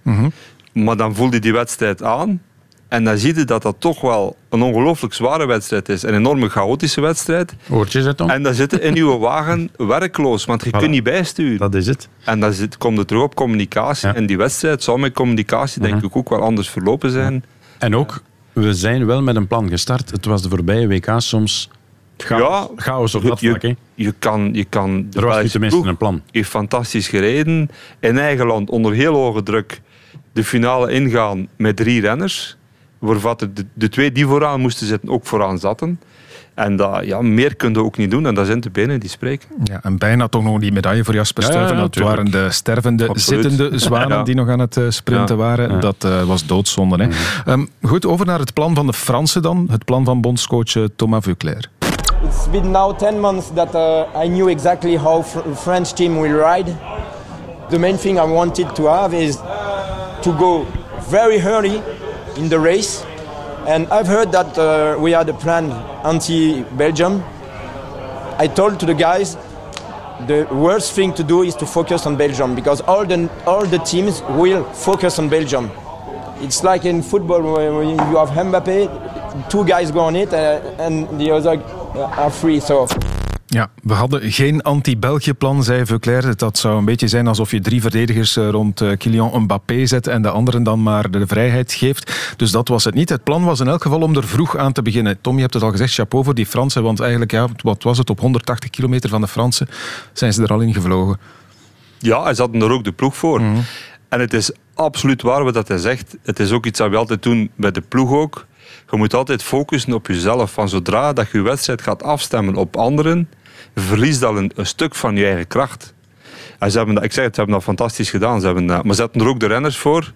Maar dan voelde die wedstrijd aan. En dan zie je dat dat toch wel een ongelooflijk zware wedstrijd is. Een enorme chaotische wedstrijd. Hoortjes het dan? En dan zitten in uw wagen werkloos, want je Voilà. kunt niet bijsturen. Dat is het. En dan zit, komt het terug op communicatie. En die wedstrijd zal met communicatie denk ik ook wel anders verlopen zijn. En ook, we zijn wel met een plan gestart. Het was de voorbije WK soms chaos, chaos op dat vlak. je kan, je kan de Er was tenminste een plan. heeft fantastisch gereden. In eigen land onder heel hoge druk de finale ingaan met drie renners. Waarvan de, de twee die vooraan moesten zitten ook vooraan zaten. En dat, ja, meer kun je ook niet doen. En dat zijn de benen die spreken. Ja, en bijna toch nog die medaille voor Jasper Ja, dat waren de stervende, Absoluut. zittende *laughs* zwanen Ja. die nog aan het eh, sprinten Ja. waren. Ja. Dat eh, was doodzonde. Hè. Ehm, goed, over naar het plan van de Fransen dan. Het plan van bondscoach eh, Thomas Vuclair. It's been now 10 months that uh, I knew exactly how fr- French team will ride. The main thing I wanted to have is to go very early in the race. And I've heard that uh, we had a plan anti-Belgium. I told to the guys the worst thing to do is to focus on Belgium because all the all the teams will focus on Belgium. It's like in football where you have Mbappe, two guys go on it uh, and the other are free. So Ja, we hadden geen anti-België-plan, zei Vuclair. Dat zou een beetje zijn alsof je drie verdedigers eh, rond eh, Kylian Mbappé zet en de anderen dan maar de vrijheid geeft. Dus dat was het niet. Het plan was in elk geval om er vroeg aan te beginnen. Tom, je hebt het al gezegd, chapeau voor die Fransen, want eigenlijk, ja, wat was het, op 180 kilometer van de Fransen zijn ze er al in gevlogen. Ja, ze hadden er ook de ploeg voor. En het is absoluut waar wat dat hij zegt. Het is ook iets dat we altijd doen bij de ploeg ook. Je moet altijd focussen op jezelf. Van zodra dat je je wedstrijd gaat afstemmen op anderen, verliest al een, een stuk van je eigen kracht. En ze hebben dat, ik zeg het, ze hebben dat fantastisch gedaan. Ze hebben dat, maar ze zetten er ook de renners voor.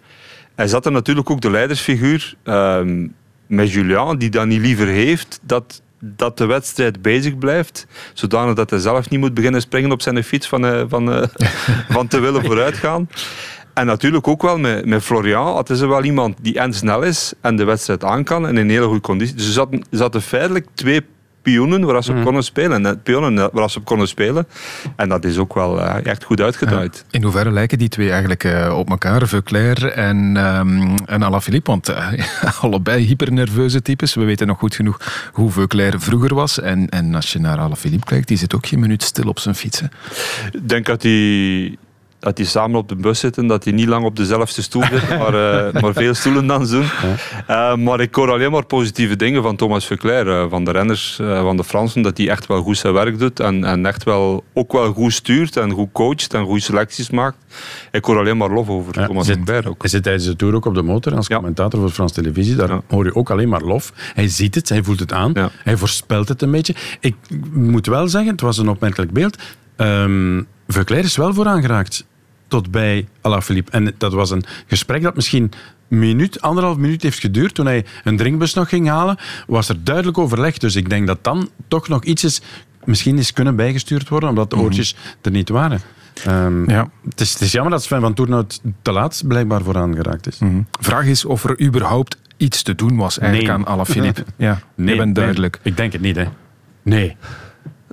Hij zat er natuurlijk ook de leidersfiguur ehm, met Julian, die dat niet liever heeft dat, dat de wedstrijd bezig blijft. Zodanig dat hij zelf niet moet beginnen springen op zijn fiets van, eh, van, eh, *laughs* van te willen vooruitgaan. En natuurlijk ook wel met, met Florian. Het is er wel iemand die en snel is en de wedstrijd aan kan en in hele goede conditie. Dus er zaten, er zaten feitelijk twee pionnen waar ze op konden spelen. En pionnen waar ze op konden spelen. En dat is ook wel eh, echt goed uitgedraaid. In hoeverre lijken die twee eigenlijk eh, op elkaar, Veuclair en, um, en Alaphilippe? Want uh, *laughs* allebei hypernerveuze types. We weten nog goed genoeg hoe Veuclair vroeger was. En, en als je naar Alaphilippe kijkt, die zit ook geen minuut stil op zijn fietsen. Ik denk dat hij dat die samen op de bus zitten, dat die niet lang op dezelfde stoel zitten, *laughs* maar, uh, maar veel stoelen dan doen. Uh, maar ik hoor alleen maar positieve dingen van Thomas Veuclair, uh, van de renners, van de Fransen, dat hij echt wel goed zijn werk doet en, en echt wel, ook wel goed stuurt en goed coacht en goede selecties maakt. Ik hoor alleen maar lof over ja, Thomas Veuclair ook. Hij zit tijdens de Tour ook op de motor als commentator voor Frans Televisie, daar hoor je ook alleen maar lof. Hij ziet het, hij voelt het aan, hij voorspelt het een beetje. Ik moet wel zeggen, het was een opmerkelijk beeld, um, is wel vooraan geraakt tot bij Alaphilippe. En dat was een gesprek dat misschien een minuut, anderhalf minuut heeft geduurd. Toen hij een drinkbus nog ging halen, was er duidelijk overleg. Dus ik denk dat dan toch nog iets is, misschien is kunnen bijgestuurd worden, omdat de oortjes er niet waren. Um, ja. het, is, het, is, jammer dat Sven van Toernout te laat blijkbaar vooraan geraakt is. Mm Vraag is of er überhaupt iets te doen was eigenlijk nee. aan Alaphilippe. *laughs* ja, nee, ben duidelijk. Nee. Ik denk het niet, hè. Nee.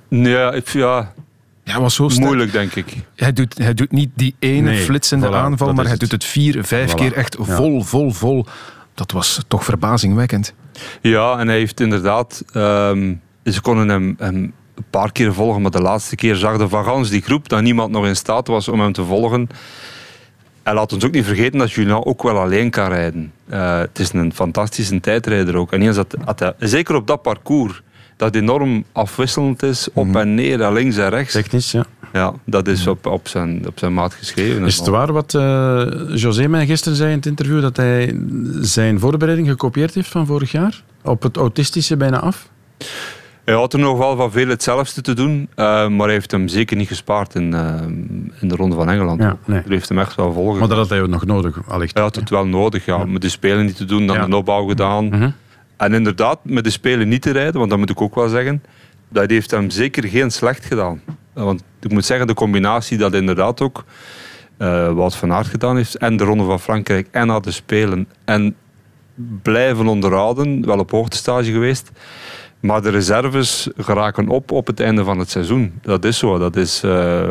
Ja, ik, ja, ja, was zo sterk. Moeilijk, denk ik. Hij doet, hij doet niet die ene nee, flitsende voilà, aanval, maar hij het. doet het vier, vijf voilà. keer echt vol, vol, vol. Dat was toch verbazingwekkend. Ja, en hij heeft inderdaad... Um, ze konden hem, hem, een paar keer volgen, maar de laatste keer zag de van gans die groep dat niemand nog in staat was om hem te volgen. En laat ons ook niet vergeten dat Julian ook wel alleen kan rijden. Uh, het is een fantastische tijdrijder ook. En eens dat, dat hij, zeker op dat parcours dat enorm afwisselend is, op en neer, links en rechts. Technisch, ja. Ja, dat is op, op, zijn, op zijn maat geschreven. Is het waar wat uh, José mij gisteren zei in het interview, dat hij zijn voorbereiding gekopieerd heeft van vorig jaar? Op het autistische bijna af? Hij had er nog wel van veel hetzelfde te doen, uh, maar hij heeft hem zeker niet gespaard in, uh, in de Ronde van Engeland. Ja, nee. Hij heeft hem echt wel volgen. Maar dat had hij nog nodig, allicht. Hij had het wel nodig, ja. ja. Met de Spelen niet te doen, dan ja. de opbouw gedaan. Mm -hmm. En inderdaad, met de Spelen niet te rijden, want dat moet ik ook wel zeggen, dat heeft hem zeker geen slecht gedaan. Want ik moet zeggen, de combinatie dat inderdaad ook uh, Wout van Aert gedaan heeft, en de Ronde van Frankrijk, en na de Spelen, en blijven onderhouden, wel op hoogtestage geweest. Maar de reserves geraken op op het einde van het seizoen. Dat is zo. Dat is uh,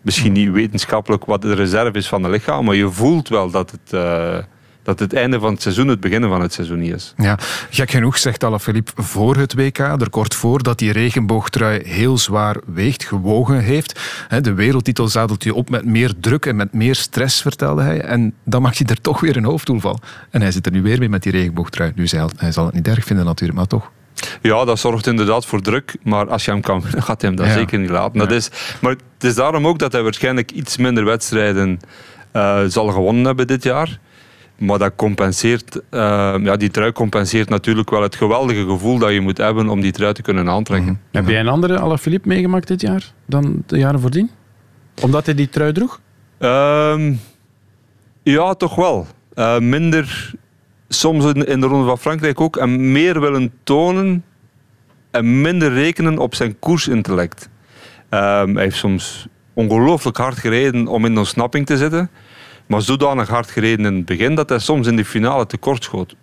misschien niet wetenschappelijk wat de reserve is van het lichaam, maar je voelt wel dat het... Uh, dat het einde van het seizoen het beginnen van het seizoen niet is. Ja, gek genoeg zegt Alaphilippe voor het WK, er kort voor, dat die regenboogtrui heel zwaar weegt, gewogen heeft. De wereldtitel zadelt je op met meer druk en met meer stress, vertelde hij. En dan maakt hij er toch weer een hoofddoel van. En hij zit er nu weer mee met die regenboogtrui. Nu, hij zal het niet erg vinden natuurlijk, maar toch. Ja, dat zorgt inderdaad voor druk. Maar als je hem kan winnen, gaat hij hem dat ja. zeker niet laten. Dat is, maar het is daarom ook dat hij waarschijnlijk iets minder wedstrijden uh, zal gewonnen hebben dit jaar. Maar dat compenseert, uh, ja, die trui compenseert natuurlijk wel het geweldige gevoel dat je moet hebben om die trui te kunnen aantrekken. Mm -hmm. Heb jij een andere Alaphilippe meegemaakt dit jaar dan de jaren voordien? Omdat hij die trui droeg? Um, ja, toch wel. Uh, minder, soms in, in de Ronde van Frankrijk ook, en meer willen tonen en minder rekenen op zijn koersintellect. Um, hij heeft soms ongelooflijk hard gereden om in de ontsnapping te zitten. Maar zodanig hard gereden in het begin dat hij soms in de finale tekort schoot.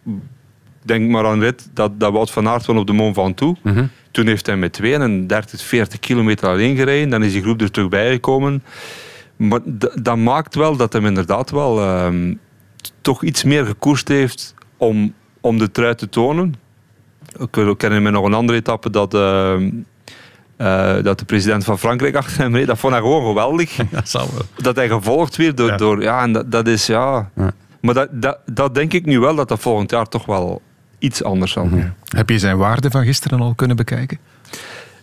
Denk maar aan rit dat, dat Wout van Aert won op de Mont Ventoux. Mm -hmm. Toen heeft hij met 32, 40 kilometer alleen gereden. Dan is die groep er terug bijgekomen. Maar dat maakt wel dat hij inderdaad wel uh, toch iets meer gekoerst heeft om, om de trui te tonen. Ik herinner me nog een andere etappe dat... Uh, uh, dat de president van Frankrijk *laughs* achter hem reed. Dat vond hij gewoon geweldig. *laughs* Dat, zal wel. dat hij gevolgd werd door... Ja, door, ja en dat, dat is... Ja. ja. Maar dat, dat, dat denk ik nu wel dat dat volgend jaar toch wel iets anders zal zijn. Heb je zijn waarde van gisteren al kunnen bekijken?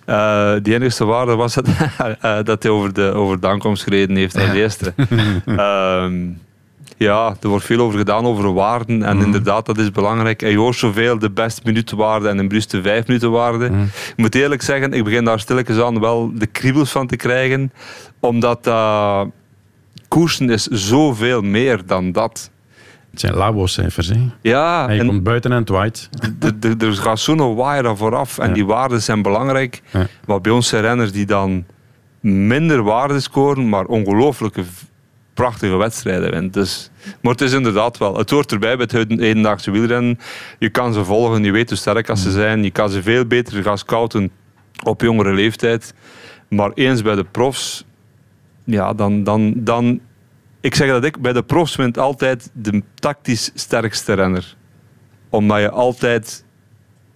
Uh, die enige waarde was *laughs* dat, uh, dat hij over de, over de aankomst gereden heeft als eerste. Ja, er wordt veel over gedaan, over waarden. En Mhm. inderdaad, dat is belangrijk. En je hoort zoveel de beste minutenwaarde en een bruste vijf minuten waarde. Mhm. Ik moet eerlijk zeggen, ik begin daar stilletjes aan wel de kriebels van te krijgen. Omdat dat koersen is zoveel meer dan dat. Het zijn labo-cijfers. Hè? Ja, En je en komt buiten en het waait. er gaat zo'n waaier aan vooraf. En Ja. die waarden zijn belangrijk. Ja. Maar bij ons zijn renners die dan minder waarden scoren, maar ongelooflijke prachtige wedstrijden winnen. Dus, maar het is inderdaad wel. Het hoort erbij bij het heden- hedendaagse wielrennen. Je kan ze volgen, je weet hoe sterk als ze zijn. Je kan ze veel beter gaan scouten op jongere leeftijd. Maar eens bij de profs, ja, dan, dan, dan... Ik zeg dat ik, bij de profs wint altijd de tactisch sterkste renner. Omdat je altijd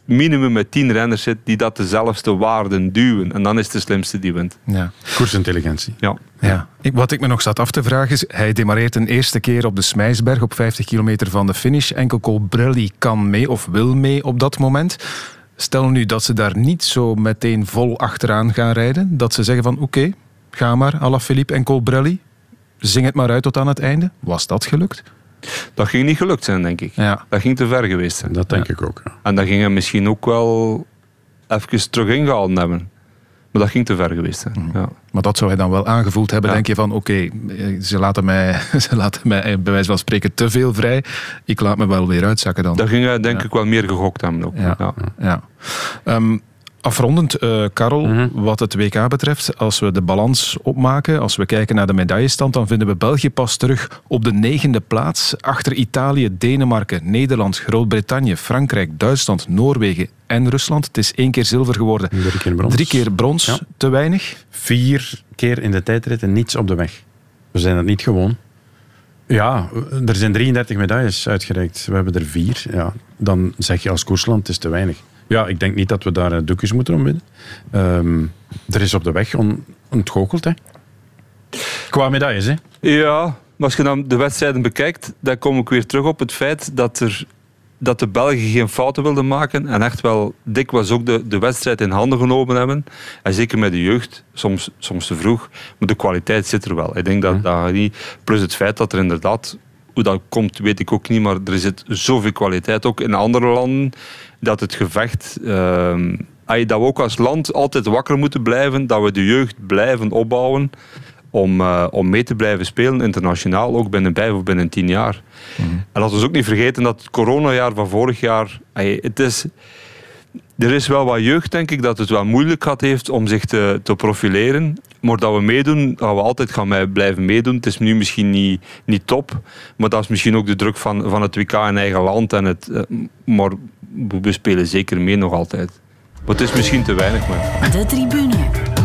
minimum met tien renners zit die dat dezelfde waarden duwen. En dan is de slimste die wint. Ja. Koersintelligentie. Ja. Ja. Ik- Wat ik me nog zat af te vragen is, hij demareert een eerste keer op de Smijsberg op 50 kilometer van de finish. Enkel Colbrelli kan mee of wil mee op dat moment. Stel nu dat ze daar niet zo meteen vol achteraan gaan rijden. Dat ze zeggen van oké, ga maar, Alaphilippe en Colbrelli. Zing het maar uit tot aan het einde. Was dat gelukt? Dat ging niet gelukt zijn, denk ik. Ja. Dat ging te ver geweest zijn. Dat denk ik ook. ja. En dat ging hij misschien ook wel even terug ingehaald hebben. Maar dat ging te ver geweest zijn. Ja. Maar dat zou hij dan wel aangevoeld hebben. Ja. Denk je van, oké, ze, laten mij, *laughs* ze laten mij eh, bij wijze van spreken te veel vrij. Ik laat me wel weer uitzakken dan. Dat ging hij denk ik wel meer gegokt hebben ook. Ja. Ja. Ja. Afrondend, eh Karel, wat het WK betreft, als we de balans opmaken, als we kijken naar de medaillestand, dan vinden we België pas terug op de negende plaats. Achter Italië, Denemarken, Nederland, Groot-Brittannië, Frankrijk, Duitsland, Noorwegen en Rusland. Het is één keer zilver geworden. Drie keer brons. Drie keer brons, Ja. te weinig. Vier keer in de tijdrit en niets op de weg. We zijn het niet gewoon. Ja, er zijn 33 medailles uitgereikt. We hebben er vier. Ja, dan zeg je als koersland, het is te weinig. Ja, ik denk niet dat we daar eh, doekjes moeten om winnen. Ehm, er is op de weg on, ontgoocheld, hè. Qua medailles, hè. Ja, maar als je dan de wedstrijden bekijkt, dan kom ik weer terug op het feit dat, er, dat de Belgen geen fouten wilden maken en echt wel dikwijls ook de, de wedstrijd in handen genomen hebben. En zeker met de jeugd, soms, soms te vroeg, maar de kwaliteit zit er wel. Ik denk dat, dat niet... Plus het feit dat er inderdaad, hoe dat komt weet ik ook niet, maar er zit zoveel kwaliteit ook in andere landen, dat het gevecht... ehm, dat we ook als land altijd wakker moeten blijven, dat we de jeugd blijven opbouwen om, eh, om mee te blijven spelen internationaal, ook binnen vijf of binnen tien jaar. En laten we ook niet vergeten dat het coronajaar van vorig jaar, het is, er is wel wat jeugd, denk ik, dat het wel moeilijk gehad heeft om zich te, te profileren. Maar dat we meedoen, dat we altijd gaan blijven meedoen. Het is nu misschien niet, niet top, maar dat is misschien ook de druk van, van het WK in eigen land. En het, eh, maar we, spelen zeker mee nog altijd. Maar het is misschien te weinig, maar... De tribune.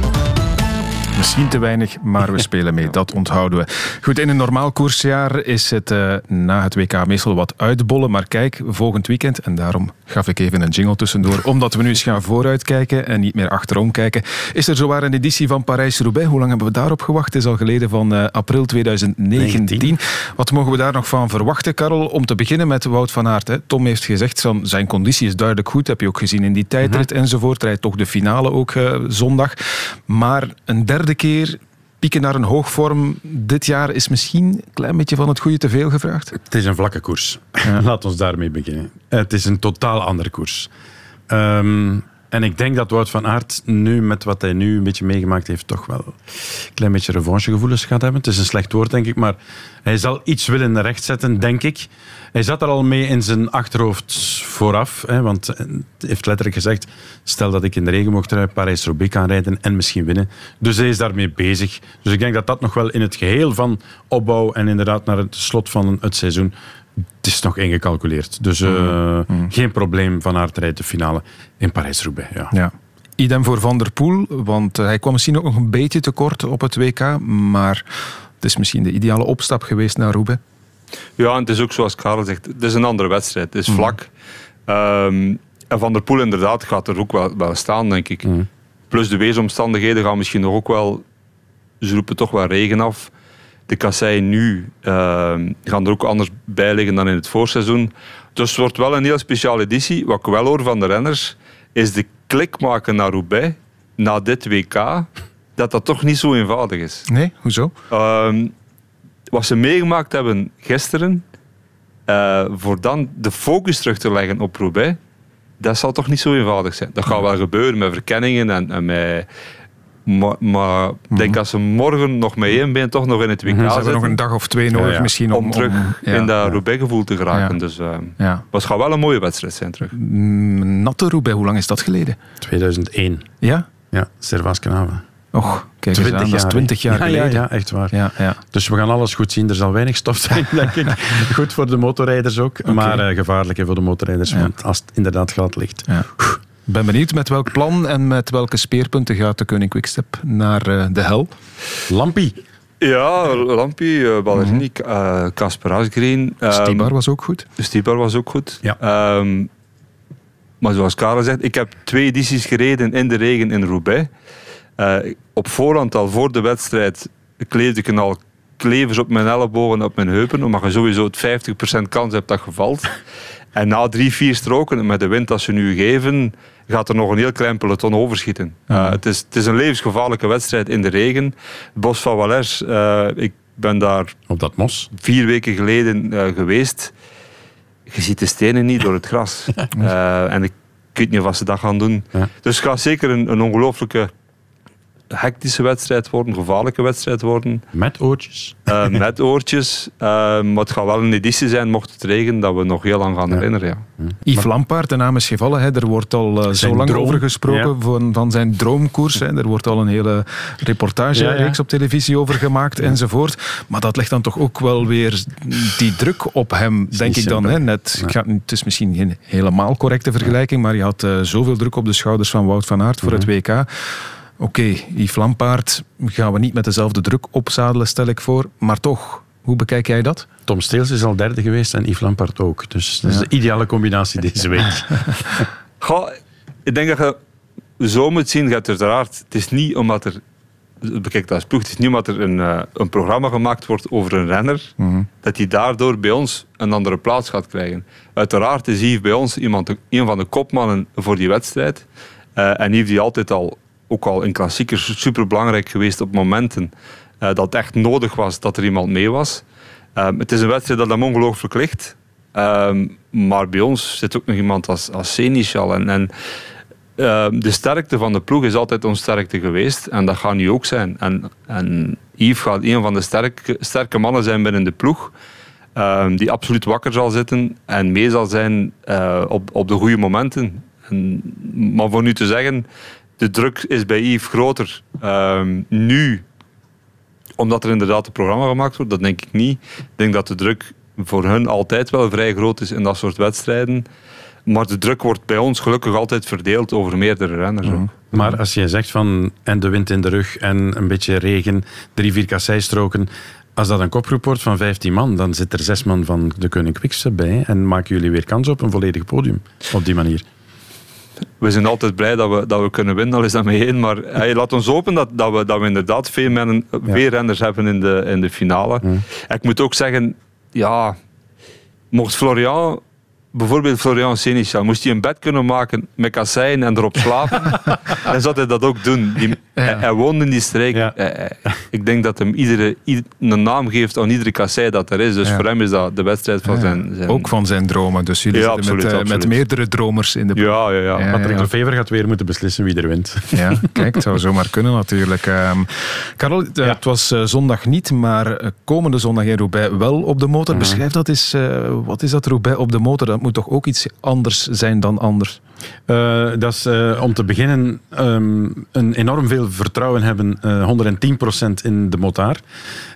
Misschien te weinig, maar we spelen mee. *laughs* Dat onthouden we. Goed, in een normaal koersjaar is het eh, na het WK meestal wat uitbollen. Maar kijk, volgend weekend, en daarom gaf ik even een jingle tussendoor, omdat we nu eens gaan vooruitkijken en niet meer achterom kijken, is er zowaar een editie van Parijs-Roubaix. Hoe lang hebben we daarop gewacht? Het is al geleden van eh, april 2019. Wat mogen we daar nog van verwachten, Karel? Om te beginnen met Wout van Aert. Hè. Tom heeft gezegd, van zijn conditie is duidelijk goed. Heb je ook gezien in die tijdrit enzovoort. Rijdt toch de finale ook eh, zondag. Maar een derde keer pieken naar een hoogvorm dit jaar is misschien een klein beetje van het goede te veel gevraagd. Het is een vlakke koers. *laughs* Laat ons daarmee beginnen. Het is een totaal andere koers. Ehm, en ik denk dat Wout van Aert nu, met wat hij nu een beetje meegemaakt heeft, toch wel een klein beetje revanchegevoelens gaat hebben. Het is een slecht woord, denk ik, maar hij zal iets willen rechtzetten, denk ik. Hij zat er al mee in zijn achterhoofd vooraf, hè, want hij heeft letterlijk gezegd, stel dat ik in de regenboogtrui Parijs-Roubaix kan rijden en misschien winnen. Dus hij is daarmee bezig. Dus ik denk dat dat nog wel in het geheel van opbouw en inderdaad naar het slot van het seizoen het is nog ingecalculeerd. Dus eh, geen probleem van rijdt de finale in Parijs-Roubaix. Ja. Ja. Idem voor Van der Poel, want eh, hij kwam misschien ook nog een beetje tekort op het WK, maar het is misschien de ideale opstap geweest naar Roubaix. Ja, en het is ook zoals Karel zegt, het is een andere wedstrijd. Het is vlak. Ehm, en Van der Poel inderdaad gaat er ook wel, wel staan, denk ik. Plus de weersomstandigheden gaan misschien nog ook wel... Ze roepen toch wel regen af. De kasseien nu ehm, gaan er ook anders bij liggen dan in het voorseizoen. Dus het wordt wel een heel speciale editie. Wat ik wel hoor van de renners, is de klik maken naar Roubaix, na dit WK, dat dat toch niet zo eenvoudig is. Nee, hoezo? Ehm, wat ze meegemaakt hebben gisteren, eh, voor dan de focus terug te leggen op Roubaix, dat zal toch niet zo eenvoudig zijn. Dat gaat wel gebeuren met verkenningen en, en met... Maar, denk als ze morgen nog met één been toch nog in het WK Mhm, Ze hebben nog een dag of twee nodig misschien om, om terug ja, in dat ja. Roubaix-gevoel te geraken. Ja. Dus eh Ja. het gaat wel een mooie wedstrijd zijn terug. Mm, Natte Roubaix, hoe lang is dat geleden? 2001. Ja? Ja, Servaas Kanaven. Och, kijk eens aan, dat is 20 jaar ja, geleden. Ja, ja, echt waar. Ja, ja. Dus we gaan alles goed zien. Er zal weinig stof zijn, *laughs* denk ik. Goed voor de motorrijders ook, maar eh, gevaarlijk voor de motorrijders. Want als het inderdaad glad ligt. Ja. Ik ben benieuwd met welk plan en met welke speerpunten gaat de Koning Quickstep naar eh, de hel. Lampie. Ja, Lampi, eh, Ballerini, Mhm. eh, Kasper Asgreen. Stibar was ook goed. Stibar was ook goed. Ja. Ehm, maar zoals Karel zegt, ik heb twee edities gereden in de regen in Roubaix. Eh, op voorhand, al voor de wedstrijd, kleefde ik al klevers op mijn ellebogen en op mijn heupen, omdat je sowieso het 50% kans hebt dat je valt. En na drie, vier stroken, met de wind dat ze nu geven, gaat er nog een heel klein peloton overschieten. Eh, het, is, het is een levensgevaarlijke wedstrijd in de regen. Het bos van Valers, eh, ik ben daar op dat mos vier weken geleden eh, geweest. Je ziet de stenen niet door het gras. *laughs* En ik weet niet wat ze dat gaan doen. Dus het gaat zeker een, een ongelooflijke hectische wedstrijd worden, gevaarlijke wedstrijd worden. Met oortjes. Eh, met oortjes. Eh, maar het gaat wel een editie zijn, mocht het regenen, dat we nog heel lang gaan herinneren. Ja. Yves Lampaard, de naam is gevallen. Hè. Er wordt al eh, zo lang droom. over gesproken Ja. van, van zijn droomkoers. Hè. Er wordt al een hele reportagereeks Ja, ja. op televisie over gemaakt enzovoort. Maar dat legt dan toch ook wel weer die druk op hem, denk ik dan. Hè. Net, ik ga- het is misschien geen helemaal correcte vergelijking, maar je had zoveel druk op de schouders van Wout van Aert voor het. WK. Oké, Yves Lampaard gaan we niet met dezelfde druk opzadelen, stel ik voor. Maar toch, hoe bekijk jij dat? Tom Steels is al derde geweest en Yves Lampaard ook. Dus dat is Ja. de ideale combinatie deze week. *laughs* Goh, ik denk dat je zo moet zien, hebt uiteraard, het is niet omdat er, bekijk dat als ploeg, het is niet omdat er een, eh, een programma gemaakt wordt over een renner, dat hij daardoor bij ons een andere plaats gaat krijgen. Uiteraard is Yves bij ons iemand, een van de kopmannen voor die wedstrijd. Eh, en Yves die altijd al, ook al in klassiekers, super belangrijk geweest op momenten eh, dat het echt nodig was dat er iemand mee was. Ehm, het is een wedstrijd dat hem ongelooflijk ligt. Ehm, maar bij ons zit ook nog iemand als, als Seneschal. En, en ehm, de sterkte van de ploeg is altijd onze sterkte geweest. En dat gaat nu ook zijn. En, en Yves gaat een van de sterke, sterke mannen zijn binnen de ploeg. die absoluut wakker zal zitten en mee zal zijn eh, op, op de goede momenten. En, maar voor nu te zeggen, de druk is bij Yves groter ehm, nu omdat er inderdaad een programma gemaakt wordt, dat denk ik niet. Ik denk dat de druk voor hun altijd wel vrij groot is in dat soort wedstrijden. Maar de druk wordt bij ons gelukkig altijd verdeeld over meerdere renners. ook. Maar als je zegt van en de wind in de rug en een beetje regen, drie, vier kasseistroken. Als dat een kopgroep wordt van 15 man, dan zit er zes man van de Koning bij. En maken jullie weer kans op een volledig podium op die manier. We zijn altijd blij dat we, dat we kunnen winnen, al is dat mee één. Maar hey, laat ons hopen dat, dat, we, dat we inderdaad veel, veel renners hebben in de, in de finale. Ik moet ook zeggen, ja, mocht Florian, bijvoorbeeld Florian Seneschal, moest hij een bed kunnen maken met kasseien en erop slapen, *laughs* dan zou hij dat ook doen. Die, hij, hij woont in die streek. Hij- ik denk dat hem iedere, ied- een naam geeft aan iedere kassei dat er is. Dus Ja. voor hem is dat de wedstrijd van zijn, zijn... Ook van zijn dromen. Dus jullie Ja, zitten absoluut, met, eh, absoluut. met meerdere dromers in de ploeg. Ja, ja, ja. Patrick Lefevre gaat weer moeten beslissen wie er wint. *laughs* Ja, kijk, het zou zomaar kunnen natuurlijk. Ehm Karel, eh, het was eh, zondag niet, maar komende zondag in Roubaix wel op de motor. Beschrijf dat eens, eh, wat is dat Roubaix op de motor? Dat moet toch ook iets anders zijn dan anders? Eh, dat is eh, om te beginnen ehm, een enorm veel vertrouwen hebben, eh 110% in de motaar.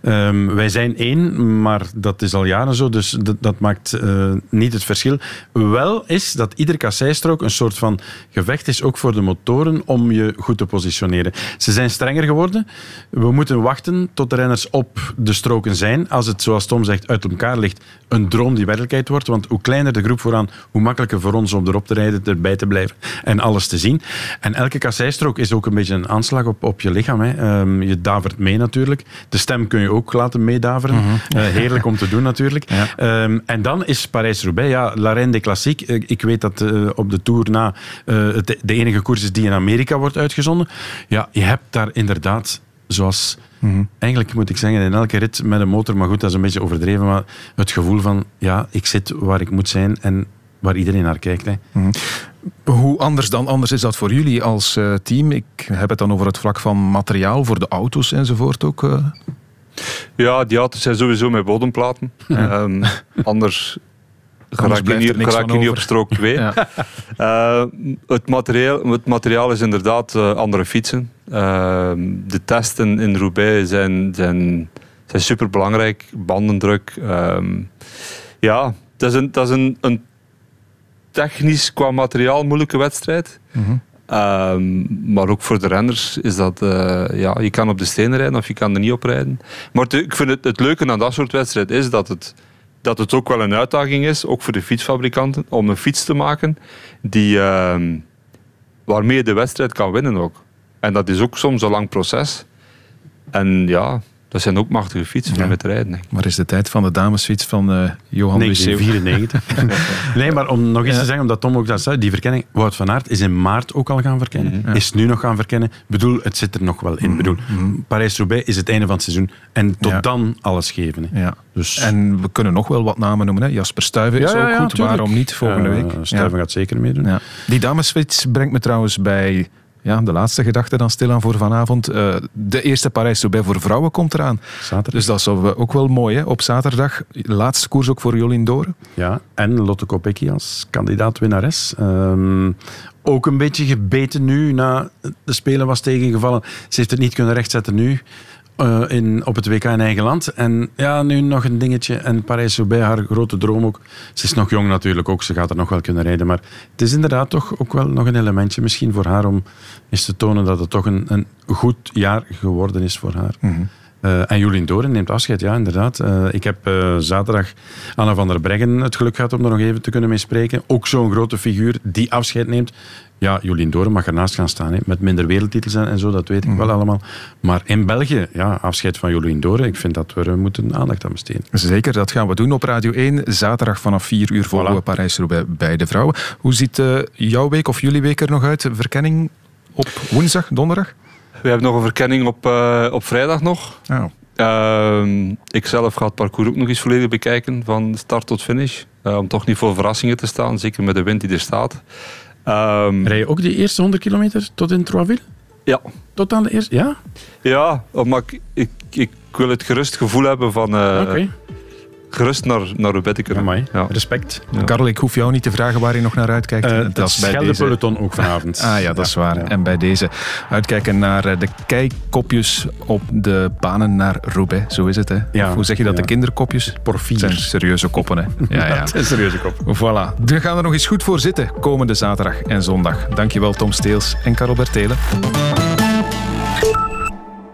Ehm, wij zijn één, maar dat is al jaren zo, dus dat, maakt niet het verschil. Wel is dat iedere kasseistrook een soort van gevecht is, ook voor de motoren, om je goed te positioneren. Ze zijn strenger geworden. We moeten wachten tot de renners op de stroken zijn. Als het, zoals Tom zegt, uit elkaar ligt, een droom die werkelijkheid wordt. Want hoe kleiner de groep vooraan, hoe makkelijker voor ons om erop te rijden, erbij te blijven en alles te zien. En elke kasseistrook is ook een beetje een aanslag op, op je lichaam. Hè. Ehm, je davert mee natuurlijk. De stem kun je ook laten meedaveren. Eh, heerlijk om te doen natuurlijk. Ehm, en dan is Parijs-Roubaix, ja, La Reine des Classiques. Ik weet dat eh, op de Tour na eh, het de enige koers is die in Amerika wordt uitgezonden. Ja, je hebt daar inderdaad zoals... Eigenlijk moet ik zeggen, in elke rit met een motor, maar goed, dat is een beetje overdreven, maar het gevoel van, ja, ik zit waar ik moet zijn en waar iedereen naar kijkt. Hè. Mhm. Hoe anders dan anders is dat voor jullie als eh, team? Ik heb het dan over het vlak van materiaal voor de auto's enzovoort ook. eh. Ja, die auto's zijn sowieso met bodemplaten. *laughs* Ehm, anders geraak je blijft niet, niks van je niet op strook 2. *laughs* Ja. *laughs* Eh, het, materiaal, het materiaal is inderdaad eh, andere fietsen. Ehm, de testen in Roubaix zijn, zijn, zijn superbelangrijk. Bandendruk. ehm, ja, dat is, een, dat is een, een technisch qua materiaal moeilijke wedstrijd. Mhm. Ehm, maar ook voor de renners is dat, eh, ja, je kan op de stenen rijden of je kan er niet op rijden. Maar ik vind het, het leuke aan dat soort wedstrijd is dat het, dat het ook wel een uitdaging is, ook voor de fietsfabrikanten, om een fiets te maken die, ehm, waarmee je de wedstrijd kan winnen ook. En dat is ook soms een lang proces. En ja, dat zijn ook machtige fietsen mee te rijden. denk ik. Waar is de tijd van de damesfiets van eh, Johan Luceu? *laughs* 1994. nee, maar om nog eens Ja. te zeggen, omdat Tom ook dat zei, die verkenning, Wout van Aert is in maart ook al gaan verkennen. Is nu nog gaan verkennen. Ik bedoel, het zit er nog wel in. Ik bedoel, Parijs-Roubaix is het einde van het seizoen. En tot Ja. dan alles geven. Hè. Ja. Dus, En we kunnen nog wel wat namen noemen. Hè. Jasper Stuyven is Ja, ja, ook ja, goed. tuurlijk. Waarom niet volgende Eh, week? Stuyven gaat zeker meedoen. Ja. Die damesfiets brengt me trouwens bij ja, de laatste gedachte dan stilaan voor vanavond. Eh, de eerste Parijs-Roubaix voor vrouwen komt eraan. Zaterdag. Dus dat is ook wel mooi. Hè? Op zaterdag, laatste koers ook voor Jolien Doren. Ja, en Lotte Kopecky als kandidaat-winnares. Ehm, ook een beetje gebeten nu, na de Spelen was tegengevallen. Ze heeft het niet kunnen rechtzetten nu. Eh, in, op het WK in eigen land. En ja, nu nog een dingetje. En Parijs-Roubaix, haar grote droom ook. Ze is nog jong natuurlijk ook, ze gaat er nog wel kunnen rijden. Maar het is inderdaad toch ook wel nog een elementje misschien voor haar om eens te tonen dat het toch een, een goed jaar geworden is voor haar. Eh, en Jolien Doren neemt afscheid, ja, inderdaad. Eh, ik heb eh, zaterdag Anna van der Breggen het geluk gehad om er nog even te kunnen mee spreken. Ook zo'n grote figuur die afscheid neemt. Ja, Jolien Doren mag ernaast gaan staan, hè, met minder wereldtitels en, en zo, dat weet ik wel allemaal. Maar in België, ja, afscheid van Jolien Doren, ik vind dat we er moeten aandacht aan besteden. Zeker, dat gaan we doen op Radio 1. Zaterdag vanaf 4 uur volgen we Parijs-Roubaix bij de vrouwen. Hoe ziet jouw week of jullie week er nog uit? Verkenning op woensdag, donderdag? We hebben nog een verkenning op, eh, op vrijdag nog. Oh. Ehm, ik zelf ga het parcours ook nog eens volledig bekijken, van start tot finish. Eh, om toch niet voor verrassingen te staan, zeker met de wind die er staat. Ehm, Rij je ook die eerste 100 kilometer tot in Troisville? Ja. Tot aan de eerste? Ja? Ja, maar ik, ik, ik wil het gerust gevoel hebben van eh, Oké. Gerust naar, naar te kunnen. Ja. Respect. Karel, ik hoef jou niet te vragen waar je nog naar uitkijkt. Eh, dat het is bij deze... peloton ook vanavond. *laughs* Ah ja, dat is waar. En bij deze uitkijken naar eh, de kijkkopjes op de banen naar Roubaix. Zo is het, hè? Ja, Of hoe zeg je dat? ja. De kinderkopjes? Porfier. zijn serieuze koppen, hè? *laughs* Ja, ja. Een serieuze kop. Voilà. We gaan er nog eens goed voor zitten komende zaterdag en zondag. Dankjewel Tom Steels en Karel Bertelen.